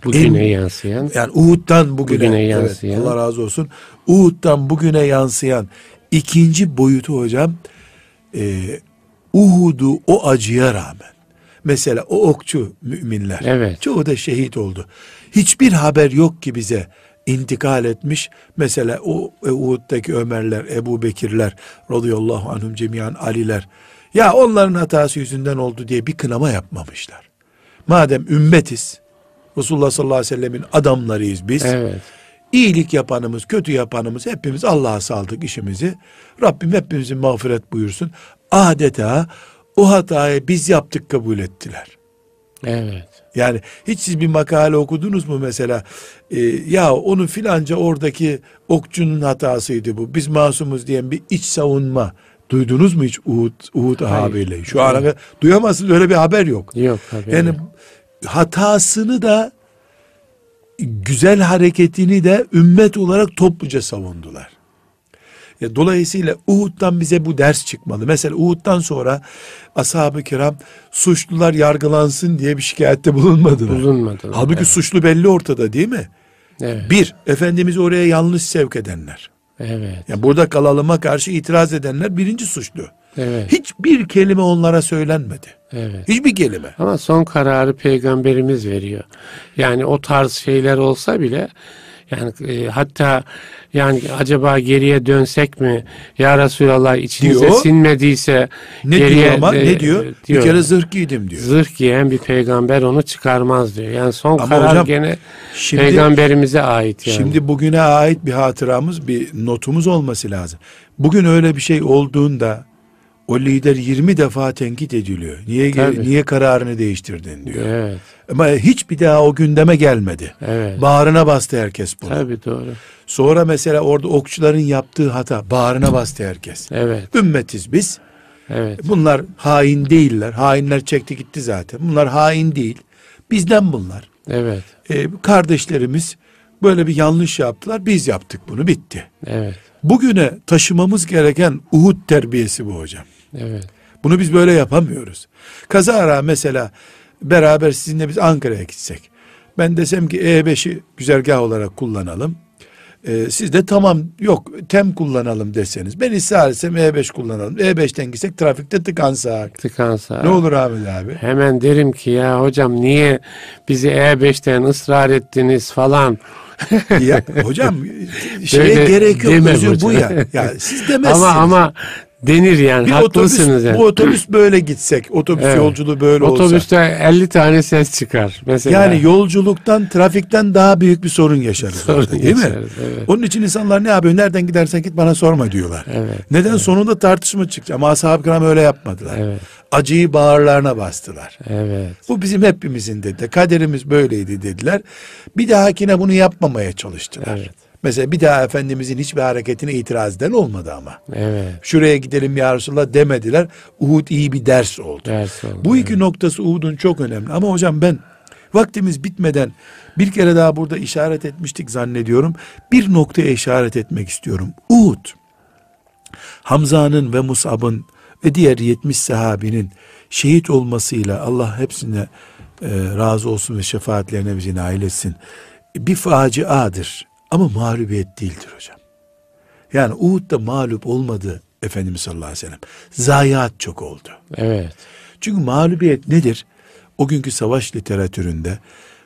A: Bugüne
B: En-
A: yansıyan.
B: yani Uhud'dan bugüne,
A: Bugüne
B: evet,
A: yansıyan.
B: Allah razı olsun. Uhud'dan bugüne yansıyan ikinci boyutu hocam e, Uhud'u o acıya rağmen mesela o okçu müminler
A: Evet.
B: çoğu da şehit oldu. Hiçbir haber yok ki bize intikal etmiş. Mesela o e, Uhud'daki Ömerler, Ebu Bekirler radıyallahu anhum cemiyan Aliler. Ya onların hatası yüzünden oldu diye bir kınama yapmamışlar. Madem ümmetiz, Resulullah sallallahu aleyhi ve sellemin adamlarıyız biz.
A: Evet.
B: İyilik yapanımız, kötü yapanımız hepimiz Allah'a saldık işimizi. Rabbim hepimizin mağfiret buyursun. Adeta o hatayı biz yaptık kabul ettiler.
A: Evet.
B: Yani hiç siz bir makale okudunuz mu mesela? Ee, ya onun filanca oradaki okçunun hatasıydı bu. Biz masumuz diyen bir iç savunma duydunuz mu hiç Uhud, Uhud haberiyle? Şu ana kadar duyamazsınız öyle bir haber yok.
A: Yok tabii.
B: Yani hatasını da güzel hareketini de ümmet olarak topluca savundular. Ya dolayısıyla Uhud'dan bize bu ders çıkmalı. Mesela Uhud'dan sonra ashab-ı kiram suçlular yargılansın diye bir şikayette bulunmadılar.
A: bulunmadı.
B: Halbuki
A: evet.
B: suçlu belli ortada değil mi?
A: Evet.
B: Bir, Efendimiz'i oraya yanlış sevk edenler.
A: Evet.
B: Yani burada kalalıma karşı itiraz edenler birinci suçlu.
A: Evet.
B: Hiçbir kelime onlara söylenmedi.
A: Evet.
B: Hiçbir kelime.
A: Ama son kararı peygamberimiz veriyor. Yani o tarz şeyler olsa bile Yani e, hatta yani acaba geriye dönsek mi? Ya Resulallah içinize
B: Diyor.
A: sinmediyse
B: Ne
A: geriye
B: diyor ama
A: de-
B: ne diyor? Bir kere zırh giydim diyor.
A: Zırh giyen bir peygamber onu çıkarmaz diyor. Yani son
B: Ama
A: karar
B: hocam,
A: gene
B: Şimdi
A: peygamberimize ait yani.
B: Şimdi bugüne ait bir hatıramız, bir notumuz olması lazım. Bugün öyle bir şey olduğunda o lider 20 defa tenkit ediliyor. Niye
A: Tabii.
B: niye kararını değiştirdin diyor.
A: Evet,
B: Ama hiç bir daha o gündeme gelmedi.
A: evet.
B: Bağrına bastı herkes bunu.
A: Tabii doğru.
B: Sonra mesela orada okçuların yaptığı hata bağrına bastı herkes.
A: Evet,
B: Ümmetiz biz.
A: evet.
B: Bunlar hain değiller. Hainler çekti gitti zaten. Bunlar hain değil. Bizden bunlar.
A: Evet,
B: Ee, kardeşlerimiz böyle bir yanlış yaptılar. Biz yaptık bunu bitti.
A: evet,
B: Bugüne taşımamız gereken Uhud terbiyesi bu hocam.
A: evet.
B: Bunu biz böyle yapamıyoruz. Kazara mesela beraber sizinle biz Ankara'ya gitsek. Ben desem ki E5'i güzergah olarak kullanalım. Ee, siz de tamam yok tem kullanalım deseniz. Ben ısrar etsem E5 kullanalım. E5'ten gitsek trafikte tıkansak.
A: Tıkansa.
B: Ne olur Ahmet abi?
A: Hemen derim ki ya hocam niye bizi E5'ten ısrar ettiniz falan.
B: ya, hocam <laughs> şeye
A: Böyle
B: gerek yok. Özür
A: hocam.
B: bu ya. Ya siz <laughs> demezsiniz.
A: ama ama denir yani
B: bir otobüs,
A: haklısınız yani.
B: bu otobüs böyle gitsek, otobüs
A: Evet.
B: yolculuğu böyle olsa.
A: Otobüste 50 tane ses çıkar mesela.
B: Yani yolculuktan, trafikten daha büyük bir sorun yaşarız
A: Sorun
B: orada, değil mi?
A: evet.
B: Onun için insanlar ne yapıyor? Nereden gidersen git bana sorma diyorlar.
A: Evet,
B: Neden? Sonunda tartışma çıktı. Ama ashab-ı kiram öyle yapmadılar.
A: Evet,
B: Acıyı bağırlarına bastılar.
A: evet,
B: Bu bizim hepimizin dedi. Kaderimiz böyleydi dediler. Bir dahakine bunu yapmamaya çalıştılar.
A: Evet.
B: Mesela bir daha Efendimizin hiçbir hareketine itiraz eden olmadı ama.
A: evet.
B: Şuraya gidelim ya Resulallah demediler. Uhud iyi bir ders oldu.
A: Ders oldu.
B: Bu iki noktası Uhud'un çok önemli. Ama hocam ben vaktimiz bitmeden bir kere daha burada işaret etmiştik zannediyorum. Bir noktaya işaret etmek istiyorum. Uhud, Hamza'nın ve Mus'ab'ın ve diğer 70 sahabinin şehit olmasıyla Allah hepsine e, razı olsun ve şefaatlerine bizi nail etsin. Bir faciadır ama mağlubiyet değildir hocam. Yani Uhud'da mağlup olmadı Efendimiz sallallahu aleyhi ve sellem. Zayiat çok oldu.
A: Evet,
B: Çünkü mağlubiyet nedir? O günkü savaş literatüründe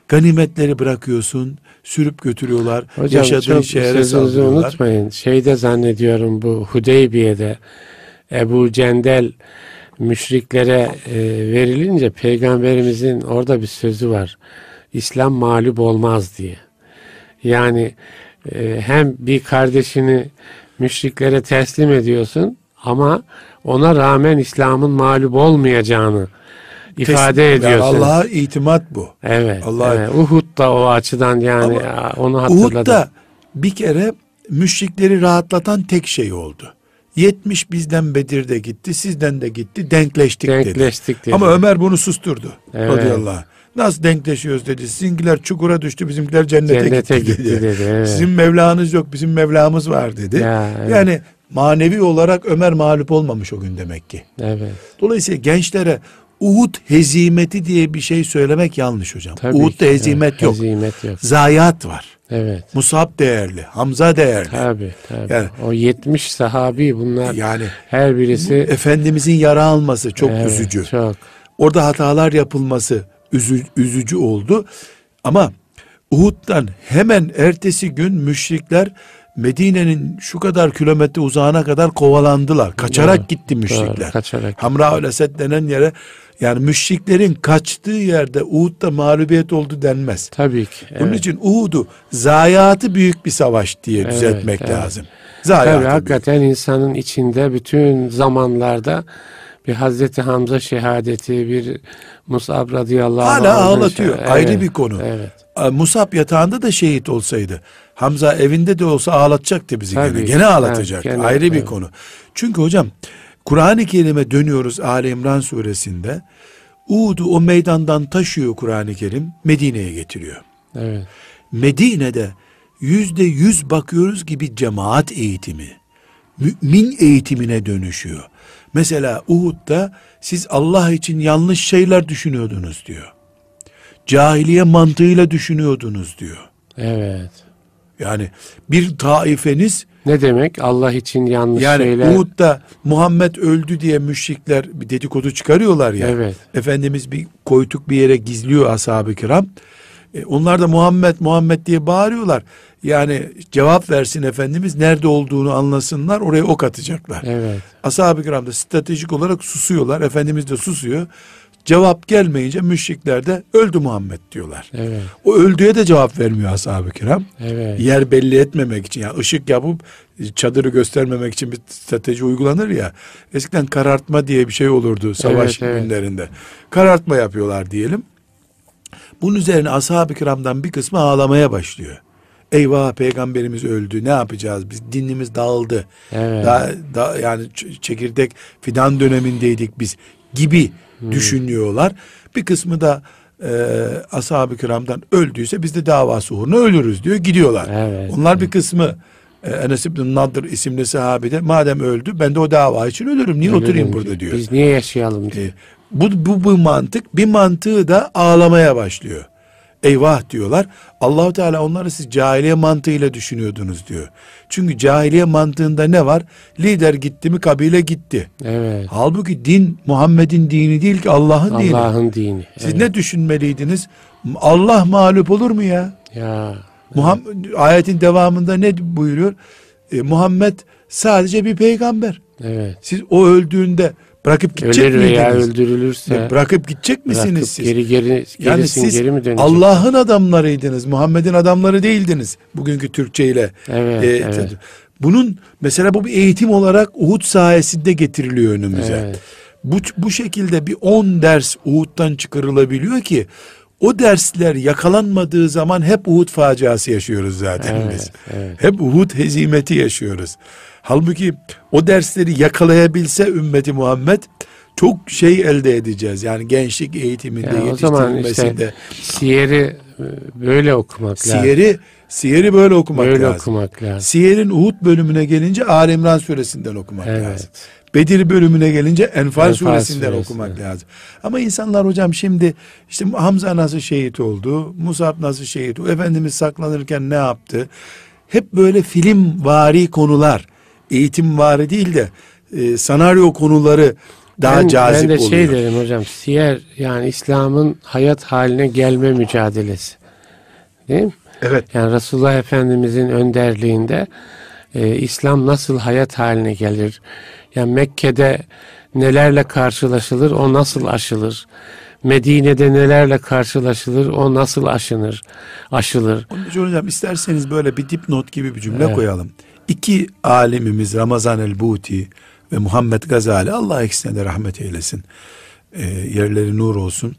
B: ganimetleri bırakıyorsun, sürüp götürüyorlar,
A: hocam
B: yaşadığın şehre saldırıyorlar.
A: unutmayın. Şeyde zannediyorum bu Hudeybiye'de Ebu Cendel müşriklere e, verilince peygamberimizin orada bir sözü var. İslam mağlup olmaz diye. Yani e, hem bir kardeşini müşriklere teslim ediyorsun ama ona rağmen İslam'ın mağlup olmayacağını ifade ediyorsun.
B: Allah'a itimat bu.
A: Evet.
B: Allah-
A: evet. Uhud da o açıdan yani
B: Ama
A: onu hatırladım.
B: Uhud'da bir kere müşrikleri rahatlatan tek şey oldu. 70 bizden Bedir'de gitti, sizden de gitti, denkleştik, dedi.
A: Denkleştik dedi.
B: Ama Ömer bunu susturdu.
A: Evet.
B: Radıyallahu anh. Nasıl denkleşiyoruz dedi. Sizinkiler çukura düştü, bizimkiler cennete,
A: Cennete
B: gitti,
A: gitti dedi, evet.
B: Sizin Mevlanız yok, bizim Mevlamız var dedi.
A: Ya, evet.
B: Yani manevi olarak Ömer mağlup olmamış o gün demek ki.
A: Evet.
B: Dolayısıyla gençlere Uhud hezimeti diye bir şey söylemek yanlış hocam.
A: Tabii
B: Uhud'da
A: ki,
B: hezimet
A: evet,
B: yok.
A: Hezimet yok.
B: Zayiat var.
A: Evet.
B: Musab değerli, Hamza değerli.
A: Tabii tabii.
B: Yani-
A: o 70 sahabi bunlar
B: Yani
A: her birisi
B: Efendimizin yara alması çok
A: Evet,
B: üzücü.
A: Çok.
B: Orada hatalar yapılması üzü- üzücü oldu. Ama Uhud'dan hemen ertesi gün müşrikler Medine'nin şu kadar kilometre uzağına kadar kovalandılar. Kaçarak
A: Doğru,
B: gitti müşrikler.
A: Doğru, kaçarak.
B: Hamra Esed denen yere yani müşriklerin kaçtığı yerde Uhud'da mağlubiyet oldu denmez.
A: Tabii ki.
B: Bunun
A: evet.
B: için Uhud'u zayiatı büyük bir savaş diye
A: Evet,
B: düzeltmek
A: evet.
B: lazım.
A: Tabii
B: Zayiatı büyük.
A: hakikaten insanın içinde bütün zamanlarda bir Hazreti Hamza şehadeti, bir Musab radıyallahu
B: Hala
A: anh'ın
B: ağlatıyor.
A: şeh-
B: Ayrı
A: Evet,
B: bir konu.
A: Evet.
B: Musab yatağında da şehit olsaydı Hamza evinde de olsa ağlatacaktı bizi
A: Tabii,
B: gene. Gene ağlatacak.
A: evet, gene,
B: Ayrı bir
A: evet.
B: konu. Çünkü hocam Kur'an-ı Kerim'e dönüyoruz Ali İmran suresinde. Uhud'u o meydandan taşıyor Kur'an-ı Kerim Medine'ye getiriyor.
A: Evet.
B: Medine'de yüzde yüz bakıyoruz gibi cemaat eğitimi, mümin eğitimine dönüşüyor. Mesela Uhud'da siz Allah için yanlış şeyler düşünüyordunuz diyor. Cahiliye mantığıyla düşünüyordunuz diyor.
A: Evet.
B: Yani bir taifeniz
A: Ne demek? Allah için yanlış
B: yani
A: şeyler.
B: Uhud'da Muhammed öldü diye müşrikler bir dedikodu çıkarıyorlar ya.
A: Evet.
B: Efendimiz bir koytuk bir yere gizliyor ashab-ı kiram. E, onlar da Muhammed Muhammed diye bağırıyorlar. Yani cevap versin Efendimiz nerede olduğunu anlasınlar oraya ok atacaklar.
A: Evet.
B: Ashab-ı kiram da stratejik olarak susuyorlar. Efendimiz de susuyor. Cevap gelmeyince müşrikler de öldü Muhammed diyorlar.
A: Evet.
B: O öldüğe de cevap vermiyor ashab-ı kiram.
A: Evet.
B: Yer belli etmemek için yani ışık yapıp çadırı göstermemek için bir strateji uygulanır ya. Eskiden karartma diye bir şey olurdu savaş
A: Evet, evet.
B: günlerinde. Karartma yapıyorlar diyelim. Bunun üzerine ashab-ı kiramdan bir kısmı ağlamaya başlıyor. Eyvah peygamberimiz öldü ne yapacağız biz dinimiz dağıldı.
A: Evet.
B: Daha, daha yani çekirdek fidan dönemindeydik biz gibi
A: Hmm.
B: düşünüyorlar. Bir kısmı da e, ashab-ı kiramdan öldüyse biz de davası uğruna ölürüz diyor gidiyorlar.
A: Evet.
B: Onlar bir kısmı e, Enes İbn Nadir isimli sahabe de madem öldü ben de o dava için ölürüm. Niye oturayım
A: Ölürüm
B: burada diyor.
A: Biz niye yaşayalım diyor.
B: E, bu, bu, bu mantık bir mantığı da ağlamaya başlıyor. Eyvah diyorlar. Allahu Teala onları siz cahiliye mantığıyla düşünüyordunuz diyor. Çünkü cahiliye mantığında ne var? Lider gitti mi kabile gitti.
A: Evet.
B: Halbuki din Muhammed'in dini değil ki Allah'ın dini.
A: Allah'ın dini.
B: Siz
A: Evet.
B: ne düşünmeliydiniz? Allah mağlup olur mu ya?
A: Ya.
B: Muhammed, ayetin devamında ne buyuruyor? E, Muhammed sadece bir peygamber.
A: Evet.
B: Siz o öldüğünde bırakıp gidecek
A: Ölür veya
B: miydiniz?
A: öldürülürse
B: Bırakıp gidecek misiniz
A: bırakıp
B: siz?
A: geri geri
B: yani siz
A: geri mi dönecek?
B: Allah'ın adamlarıydınız. Muhammed'in adamları değildiniz. Bugünkü Türkçe ile.
A: Evet,
B: e,
A: evet.
B: Bunun mesela bu bir eğitim olarak Uhud sayesinde getiriliyor önümüze.
A: Evet.
B: Bu, bu şekilde bir 10 ders Uhud'dan çıkarılabiliyor ki o dersler yakalanmadığı zaman hep Uhud faciası yaşıyoruz zaten
A: Evet,
B: biz.
A: evet.
B: Hep Uhud hezimeti yaşıyoruz. Halbuki o dersleri yakalayabilse ümmeti Muhammed çok şey elde edeceğiz. Yani gençlik eğitiminde,
A: Ya o zaman
B: yetiştirilmesinde.
A: işte siyeri e, böyle okumak lazım.
B: Siyeri, siyeri böyle okumak
A: böyle
B: lazım.
A: okumak lazım.
B: Siyerin Uhud bölümüne gelince Ali İmran suresinden okumak
A: Evet.
B: lazım. Bedir bölümüne gelince Enfal,
A: Enfal
B: suresinden
A: suresi,
B: okumak
A: evet.
B: lazım. Ama insanlar hocam şimdi işte Hamza nasıl şehit oldu, Musab nasıl şehit oldu, Efendimiz saklanırken ne yaptı? Hep böyle film vari konular, eğitim vari değil de e, senaryo konuları daha
A: ben,
B: cazip
A: ben de
B: oluyor.
A: şey derim hocam siyer yani İslam'ın hayat haline gelme mücadelesi. Değil mi?
B: Evet.
A: Yani Resulullah Efendimizin önderliğinde e, İslam nasıl hayat haline gelir? Yani Mekke'de nelerle karşılaşılır, o nasıl aşılır? Medine'de nelerle karşılaşılır, o nasıl aşınır, aşılır?
B: Onun için hocam isterseniz böyle bir dipnot gibi bir cümle
A: Evet.
B: koyalım. İki alimimiz Ramazan el-Buti ve Muhammed Gazali Allah ikisine de rahmet eylesin. Ee, yerleri nur olsun.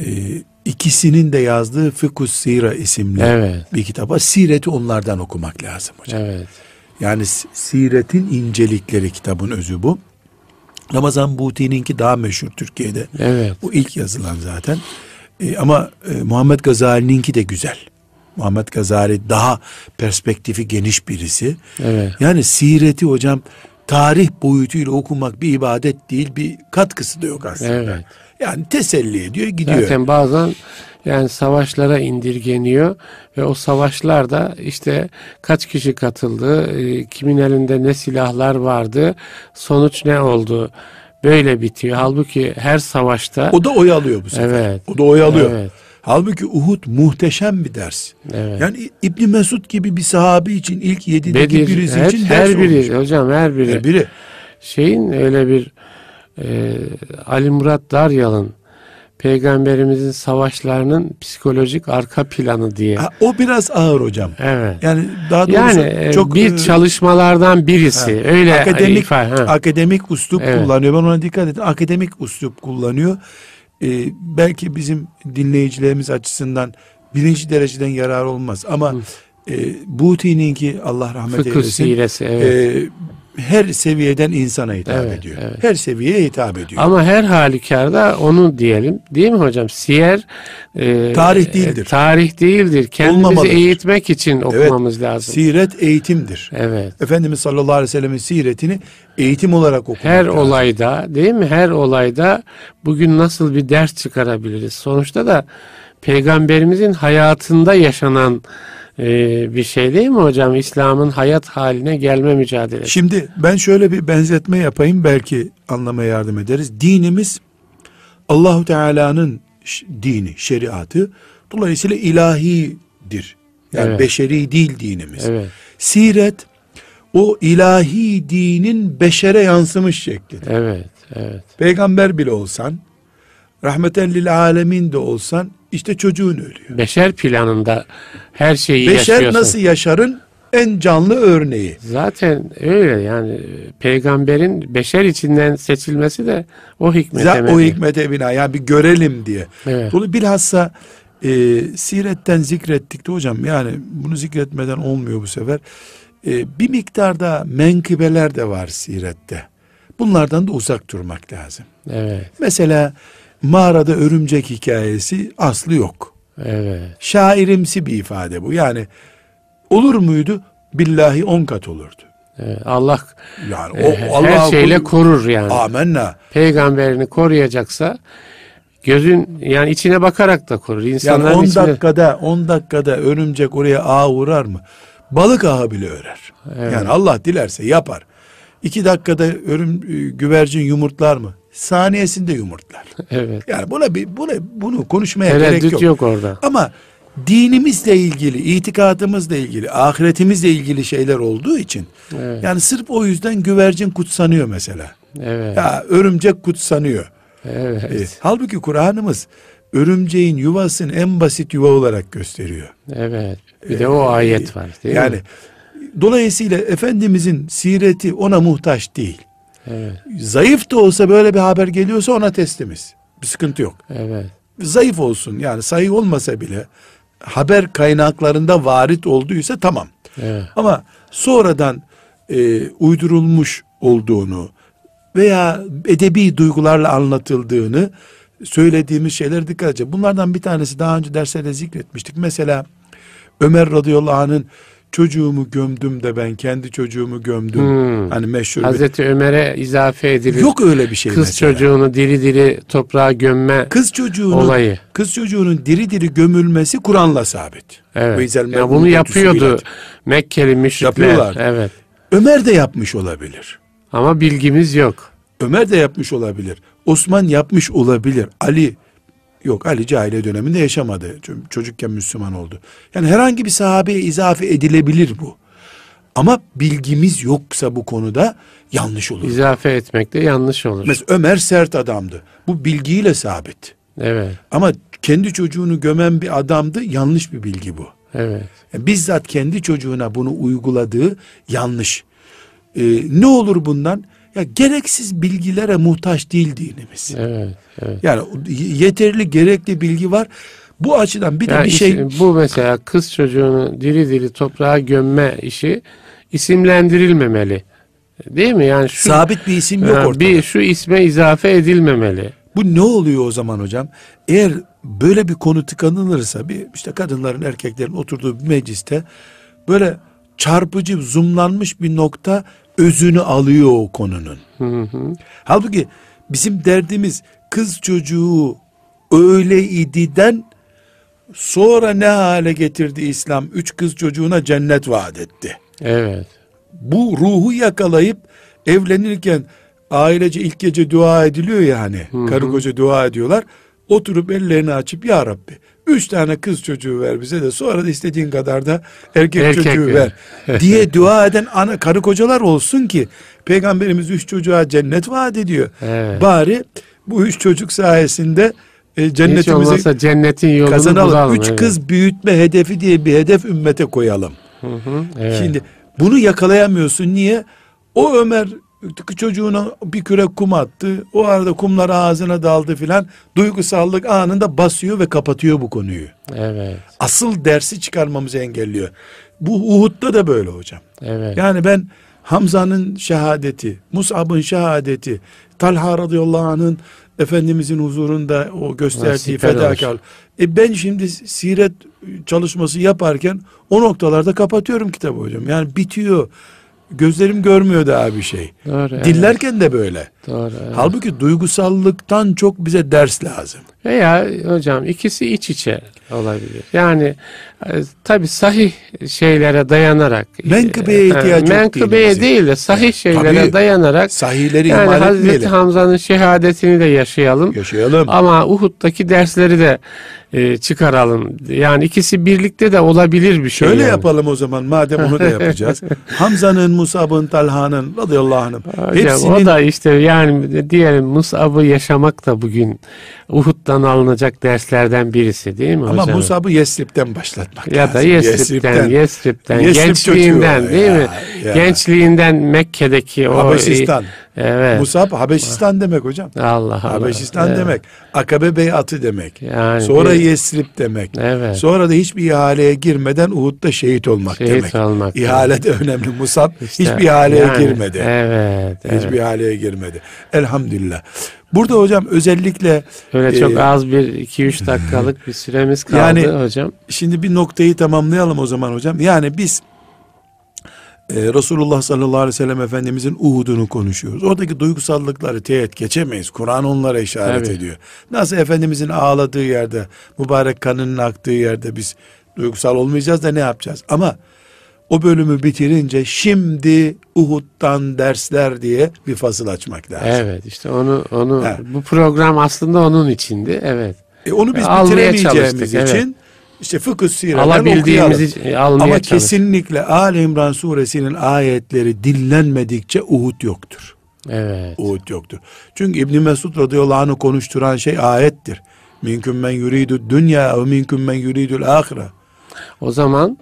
B: Ee, ikisinin de yazdığı Fıkhus Sira isimli
A: Evet.
B: bir kitaba sireti onlardan okumak lazım hocam.
A: Evet.
B: Yani siretin incelikleri kitabın özü bu. Ramazan Buti'ninki daha meşhur Türkiye'de.
A: Evet.
B: Bu ilk yazılan zaten. E, ama e, Muhammed Gazali'ninki de güzel. Muhammed Gazali daha perspektifi geniş birisi.
A: Evet.
B: Yani sireti hocam tarih boyutuyla okumak bir ibadet değil, bir katkısı da yok aslında.
A: Evet.
B: Yani teselli ediyor, gidiyor.
A: Zaten bazen yani savaşlara indirgeniyor ve o savaşlarda işte kaç kişi katıldı, e, kimin elinde ne silahlar vardı, sonuç ne oldu böyle bitiyor. Halbuki her savaşta
B: O da oyalıyor bu sefer.
A: Evet.
B: O da oyalıyor.
A: Evet.
B: Halbuki Uhud muhteşem bir ders.
A: Evet.
B: Yani İbni Mesud gibi bir sahabi için ilk yedideki
A: Bedir,
B: birisi
A: her,
B: için
A: her biri
B: olmuş.
A: hocam her biri.
B: Her biri.
A: Şeyin öyle bir e, Ali Murat Daryal'ın peygamberimizin savaşlarının psikolojik arka planı diye.
B: Ha, o biraz ağır hocam.
A: Evet.
B: Yani daha doğrusu
A: Yani e,
B: çok
A: bir
B: e,
A: çalışmalardan birisi.
B: ha,
A: Öyle
B: akademik
A: ifade- ha.
B: akademik uslup
A: Evet.
B: kullanıyor. Ben ona dikkat ettim. Akademik uslup kullanıyor. Ee, belki bizim dinleyicilerimiz açısından birinci dereceden yarar olmaz ama e, Buti'ninki Allah rahmet
A: Fıkıh
B: eylesin.
A: siresi evet.
B: e, her seviyeden insana hitap
A: Evet,
B: ediyor.
A: evet.
B: Her seviyeye hitap ediyor.
A: Ama her halükarda onu diyelim. Değil mi hocam? Siyer e,
B: Tarih değildir.
A: e, tarih değildir. Kendimizi
B: Olmamalıdır.
A: eğitmek için okumamız lazım.
B: Siret eğitimdir.
A: Evet.
B: Efendimiz sallallahu aleyhi ve sellemin siretini eğitim olarak okumak
A: Her
B: lazım.
A: olayda değil mi? Her olayda bugün nasıl bir ders çıkarabiliriz? Sonuçta da peygamberimizin hayatında yaşanan e, bir şey değil mi hocam? İslam'ın hayat haline gelme mücadelesi.
B: Şimdi ben şöyle bir benzetme yapayım belki anlamaya yardım ederiz. Dinimiz Allahu Teala'nın dini, şeriatı dolayısıyla ilahidir. Yani
A: Evet.
B: beşeri değil dinimiz.
A: Evet.
B: Siret o ilahi dinin beşere yansımış şeklidir.
A: Evet. Evet.
B: Peygamber bile olsan, rahmeten lil alemin de olsan işte çocuğun ölüyor.
A: Beşer planında her şeyi
B: Beşer
A: yaşıyorsun.
B: nasıl yaşarın en canlı örneği.
A: Zaten öyle yani peygamberin beşer içinden seçilmesi de o hikmete
B: Za- o hikmete bina yani bir görelim diye.
A: Evet.
B: Bunu bilhassa e, siretten zikrettik de hocam yani bunu zikretmeden olmuyor bu sefer. E, bir miktarda menkıbeler de var sirette. Bunlardan da uzak durmak lazım.
A: Evet.
B: Mesela mağarada örümcek hikayesi aslı yok.
A: Evet.
B: Şairimsi bir ifade bu. Yani olur muydu? Billahi on kat olurdu.
A: evet. Allah
B: Yani
A: e,
B: o
A: her
B: Allah'a
A: şeyle
B: kul-
A: korur yani.
B: Amenna.
A: Peygamberini koruyacaksa gözün yani içine bakarak da korur.
B: Yani
A: İnsanların
B: 10
A: içine
B: dakikada 10 dakikada örümcek oraya ağ vurar mı? Balık ağı bile örer.
A: Evet.
B: Yani Allah dilerse yapar. 2 dakikada örüm e, güvercin yumurtlar mı? Saniyesinde yumurtlar. <laughs>
A: evet.
B: Yani buna bir buna bunu konuşmaya gerek
A: Tereddüt
B: yok.
A: yok. orada.
B: Ama dinimizle ilgili, itikadımızla ilgili, ahiretimizle ilgili şeyler olduğu için
A: Evet.
B: yani sırf o yüzden güvercin kutsanıyor mesela.
A: Evet.
B: Ya örümcek kutsanıyor.
A: Evet.
B: E, halbuki Kur'an'ımız örümceğin yuvasını en basit yuva olarak gösteriyor.
A: Evet. Bir de o ayet var değil
B: yani
A: mi?
B: dolayısıyla Efendimizin sireti ona muhtaç değil.
A: Evet.
B: Zayıf da olsa böyle bir haber geliyorsa ona teslimiz. Bir sıkıntı yok.
A: Evet.
B: Zayıf olsun yani sayı olmasa bile haber kaynaklarında varit olduysa tamam.
A: Evet.
B: Ama sonradan e, uydurulmuş olduğunu veya edebi duygularla anlatıldığını söylediğimiz şeyler dikkat edeceğiz. Bunlardan bir tanesi daha önce derslerde zikretmiştik. Mesela Ömer radıyallahu anh'ın çocuğumu gömdüm de ben kendi çocuğumu gömdüm.
A: Hmm.
B: Hani meşhur bir...
A: Hazreti Ömer'e izafe edilir.
B: Yok öyle bir şey
A: Kız
B: mesela.
A: çocuğunu diri diri toprağa gömme
B: Kız çocuğunun
A: olayı.
B: kız çocuğunun diri diri gömülmesi Kur'an'la sabit. Ve
A: Evet. Ya bunu yapıyordu. Mekkeli müşrikler.
B: Yapıyorlar.
A: Evet.
B: Ömer de yapmış olabilir.
A: Ama bilgimiz yok.
B: Ömer de yapmış olabilir. Osman yapmış olabilir. Ali yok Ali cahiliye döneminde yaşamadı. Çünkü Çocukken Müslüman oldu. Yani herhangi bir sahabeye izafe edilebilir bu. Ama bilgimiz yoksa bu konuda yanlış olur.
A: İzafe etmek de yanlış olur.
B: Mesela Ömer sert adamdı. Bu bilgiyle sabit.
A: Evet.
B: Ama kendi çocuğunu gömen bir adamdı. Yanlış bir bilgi bu.
A: Evet.
B: Yani bizzat kendi çocuğuna bunu uyguladığı yanlış. Ee, ne olur bundan? Ya gereksiz bilgilere muhtaç değil dinimiz.
A: Evet. Evet.
B: Yani yeterli gerekli bilgi var. Bu açıdan bir de
A: Ya
B: bir şey
A: bu mesela kız çocuğunu diri diri toprağa gömme işi isimlendirilmemeli. Değil mi? Yani şu
B: sabit bir isim yok ortada.
A: bir şu isme izafe edilmemeli.
B: Bu ne oluyor o zaman hocam? Eğer böyle bir konu tıkanılırsa bir işte kadınların erkeklerin oturduğu bir mecliste böyle çarpıcı zoomlanmış bir nokta özünü alıyor o konunun.
A: Hı hı.
B: Halbuki bizim derdimiz kız çocuğu öyle ididen sonra ne hale getirdi İslam? Üç kız çocuğuna cennet vaat etti.
A: Evet.
B: Bu ruhu yakalayıp evlenirken ailece ilk gece dua ediliyor ya hani. Karı koca dua ediyorlar. Oturup ellerini açıp ya Rabbi üç tane kız çocuğu ver bize de sonra da istediğin kadar da erkek,
A: Erkek
B: çocuğu
A: ver.
B: ver. <laughs> diye dua eden ana karı kocalar olsun ki peygamberimiz üç çocuğa cennet vaat ediyor.
A: Evet.
B: Bari bu üç çocuk sayesinde e, cennetimizi
A: cennetin yolunu
B: kazanalım.
A: bulalım.
B: Üç
A: evet.
B: kız büyütme hedefi diye bir hedef ümmete koyalım.
A: Hı hı. Evet.
B: Şimdi bunu yakalayamıyorsun. Niye? O Ömer çocuğuna bir küre kum attı. O arada kumlar ağzına daldı filan. Duygusallık anında basıyor ve kapatıyor bu konuyu.
A: evet.
B: Asıl dersi çıkarmamızı engelliyor. Bu Uhud'da da böyle hocam.
A: Evet.
B: Yani ben Hamza'nın şehadeti, Mus'ab'ın şehadeti, Talha radıyallahu anh'ın Efendimizin huzurunda o gösterdiği fedakar. E ben şimdi siret çalışması yaparken o noktalarda kapatıyorum kitabı hocam. Yani bitiyor. Gözlerim görmüyor daha bir şey.
A: Doğru. evet.
B: Dillerken de böyle.
A: Doğru. evet.
B: Halbuki duygusallıktan çok bize ders lazım.
A: Veya hocam ikisi iç içe olabilir. Yani e, tabi sahih şeylere dayanarak.
B: Menkıbeye
A: e,
B: ihtiyacı yok
A: Menkıbeye değil de sahih şeylere
B: Tabii.
A: dayanarak.
B: Sahihleri
A: Yani
B: ihmal
A: Hazreti
B: etmeyelim.
A: Hamza'nın şehadetini de yaşayalım.
B: Yaşayalım.
A: Ama Uhud'daki dersleri de e, çıkaralım. Yani ikisi birlikte de olabilir bir şey.
B: Şöyle
A: yani.
B: yapalım o zaman madem onu da yapacağız. <laughs> Hamza'nın, Musab'ın, Talha'nın radıyallahu anh'ım
A: Hocam,
B: hepsinin
A: O da işte yani diyelim Musab'ı yaşamak da bugün Uhud'dan alınacak derslerden birisi değil mi
B: ama
A: hocam?
B: Musab'ı Yesrib'den başlatmak
A: ya da
B: lazım.
A: Yesrib'den, Yesrib'den,
B: Yesrib
A: gençliğinden değil
B: Ya,
A: mi?
B: ya.
A: Gençliğinden Mekke'deki o
B: Habeşistan.
A: Evet.
B: Musab Habeşistan demek hocam.
A: Allah Allah.
B: Habeşistan
A: Evet.
B: demek. Akabe beyatı demek.
A: Yani
B: Sonra
A: bir-
B: Yesrib demek.
A: Evet.
B: Sonra da hiçbir ihaleye girmeden Uhud'da şehit olmak
A: Şehit
B: demek.
A: olmak.
B: İhale de önemli. Musab
A: İşte
B: hiçbir ihaleye
A: yani,
B: girmedi.
A: Evet. evet.
B: Hiçbir ihaleye girmedi. Elhamdülillah. Burada hocam özellikle
A: Öyle
B: e,
A: çok az bir 2-3 dakikalık bir süremiz kaldı
B: Yani-
A: hocam.
B: Şimdi bir noktayı tamamlayalım o zaman hocam. Yani biz e, Resulullah sallallahu aleyhi ve sellem Efendimizin Uhud'unu konuşuyoruz. Oradaki duygusallıkları teğet geçemeyiz. Kur'an onlara işaret
A: Tabii.
B: ediyor. Nasıl Efendimizin ağladığı yerde, mübarek kanının aktığı yerde biz duygusal olmayacağız da ne yapacağız? Ama o bölümü bitirince şimdi Uhud'dan dersler diye bir fasıl açmak lazım.
A: Evet işte onu onu
B: Ha.
A: bu program aslında onun içindi. Evet.
B: E onu biz
A: Almaya
B: bitiremeyeceğimiz için işte fıkıh sireden okuyalım.
A: Alabildiğimizi almaya
B: Ama
A: çalıştık.
B: kesinlikle Ali İmran suresinin ayetleri dinlenmedikçe Uhud yoktur.
A: Evet.
B: Uhud yoktur. Çünkü İbn Mesud radıyallahu anh'ı konuşturan şey ayettir. Minküm men yuridu dünya ve minküm men yuridul ahire.
A: O zaman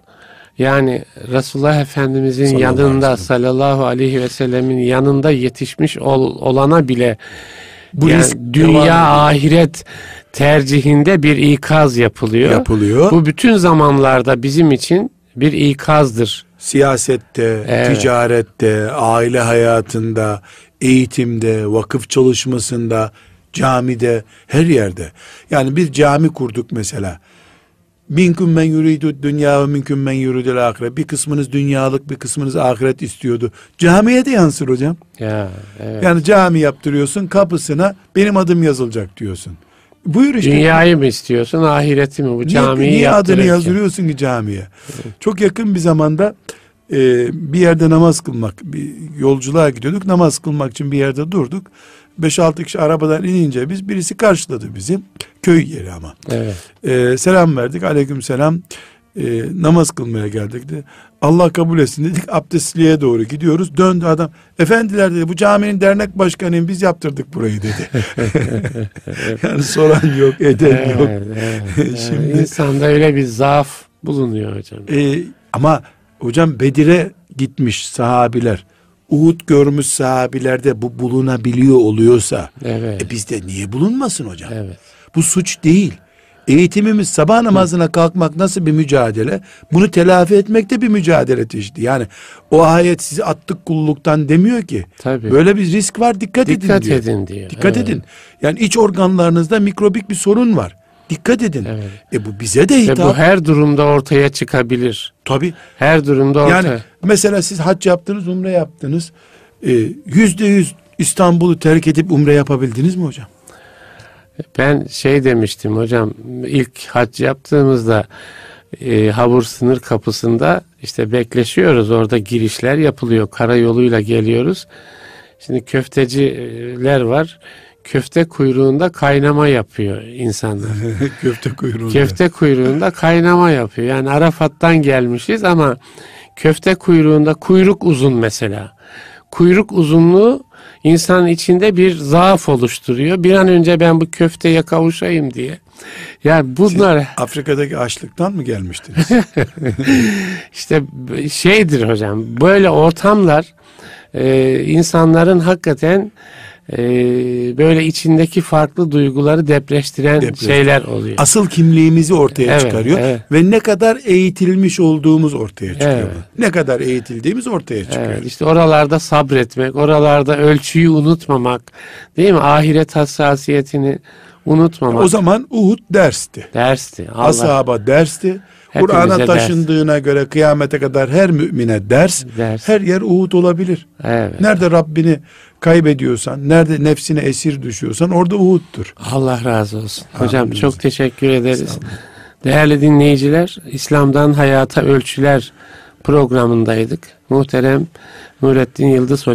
A: yani Resulullah Efendimizin
B: Sallallahu aleyhi
A: yanında
B: sellem.
A: sallallahu aleyhi ve sellemin yanında yetişmiş ol- olana bile
B: Bu
A: yani
B: risk devam
A: dünya
B: ediyor.
A: ahiret tercihinde bir ikaz yapılıyor.
B: yapılıyor.
A: Bu bütün zamanlarda bizim için bir ikazdır.
B: Siyasette,
A: Evet.
B: ticarette, aile hayatında, eğitimde, vakıf çalışmasında, camide, her yerde. Yani bir cami kurduk mesela. Minkum men yuridu dünya ve minkum men yuridul ahiret. Bir kısmınız dünyalık, bir kısmınız ahiret istiyordu. Camiye de yansır hocam.
A: Ya evet.
B: Yani cami yaptırıyorsun, kapısına benim adım yazılacak diyorsun. Buyur işte.
A: Dünyayı mı istiyorsun, ahireti mi? Bu
B: Niye,
A: camiyi
B: niye adını yazdırıyorsun ki camiye? Çok yakın bir zamanda e, bir yerde namaz kılmak, bir yolculuğa gidiyorduk. Namaz kılmak için bir yerde durduk. 5-6 kişi arabadan inince biz birisi karşıladı bizi. Köy yeri ama.
A: Evet.
B: E, selam verdik. Aleyküm selam. E, namaz kılmaya geldik de. Allah kabul etsin dedik. Abdestliğe doğru gidiyoruz. Döndü adam. Efendiler dedi bu caminin dernek başkanıyım biz yaptırdık burayı dedi. <laughs> yani soran yok, eden yok.
A: Evet, <laughs> evet.
B: Şimdi-
A: insanda öyle bir zaaf bulunuyor hocam.
B: Ee, ama hocam Bedir'e gitmiş sahabiler. Uhud görmüş sahabilerde bu bulunabiliyor oluyorsa
A: Evet.
B: e bizde niye bulunmasın hocam?
A: Evet.
B: Bu suç değil. Eğitimimiz sabah namazına kalkmak nasıl bir mücadele? Bunu telafi etmek de bir mücadele çeşidi. Yani o ayet sizi attık kulluktan demiyor ki.
A: Tabii.
B: Böyle bir risk var dikkat,
A: Dikkat
B: edin diyor.
A: edin diyor.
B: Dikkat
A: Evet.
B: edin. Yani iç organlarınızda mikrobik bir sorun var. Dikkat edin.
A: Evet.
B: E bu bize de
A: Ve
B: hitap.
A: bu her durumda ortaya çıkabilir.
B: Tabii.
A: Her durumda ortaya.
B: Yani mesela siz hac yaptınız, umre yaptınız. Ee, Yüzde yüz İstanbul'u terk edip umre yapabildiniz mi hocam?
A: Ben şey demiştim hocam ilk hac yaptığımızda e, Havur sınır kapısında işte bekleşiyoruz orada girişler yapılıyor karayoluyla geliyoruz. Şimdi köfteciler var köfte kuyruğunda kaynama yapıyor insanlar. <laughs>
B: Köfte kuyruğunda.
A: köfte kuyruğunda kaynama yapıyor yani Arafat'tan gelmişiz ama köfte kuyruğunda kuyruk uzun mesela. Kuyruk uzunluğu insanın içinde bir zaaf oluşturuyor. Bir an önce ben bu köfteye kavuşayım diye. Yani bunlar
B: Afrika'daki açlıktan mı gelmiştiniz? <laughs>
A: işte şeydir hocam. Böyle ortamlar e, insanların hakikaten e, böyle içindeki farklı duyguları depreştiren
B: Depreştiren.
A: şeyler oluyor.
B: Asıl kimliğimizi ortaya
A: Evet,
B: çıkarıyor.
A: evet.
B: Ve ne kadar eğitilmiş olduğumuz ortaya çıkıyor.
A: Evet.
B: Ne kadar eğitildiğimiz ortaya çıkıyor.
A: Evet, işte oralarda sabretmek, oralarda ölçüyü unutmamak, değil mi? Ahiret hassasiyetini unutmamak.
B: O zaman Uhud dersti.
A: dersti. Allah
B: Ashaba dersti. Kur'an'a
A: ders.
B: taşındığına göre kıyamete kadar her mümine ders.
A: Ders.
B: Her yer Uhud olabilir.
A: Evet.
B: Nerede Rabbini kaybediyorsan, nerede nefsine esir düşüyorsan orada Uhud'dur.
A: Allah razı olsun. Hocam
B: Amin.
A: çok teşekkür ederiz. Değerli dinleyiciler, İslam'dan Hayata Ölçüler programındaydık. Muhterem Nurettin Yıldız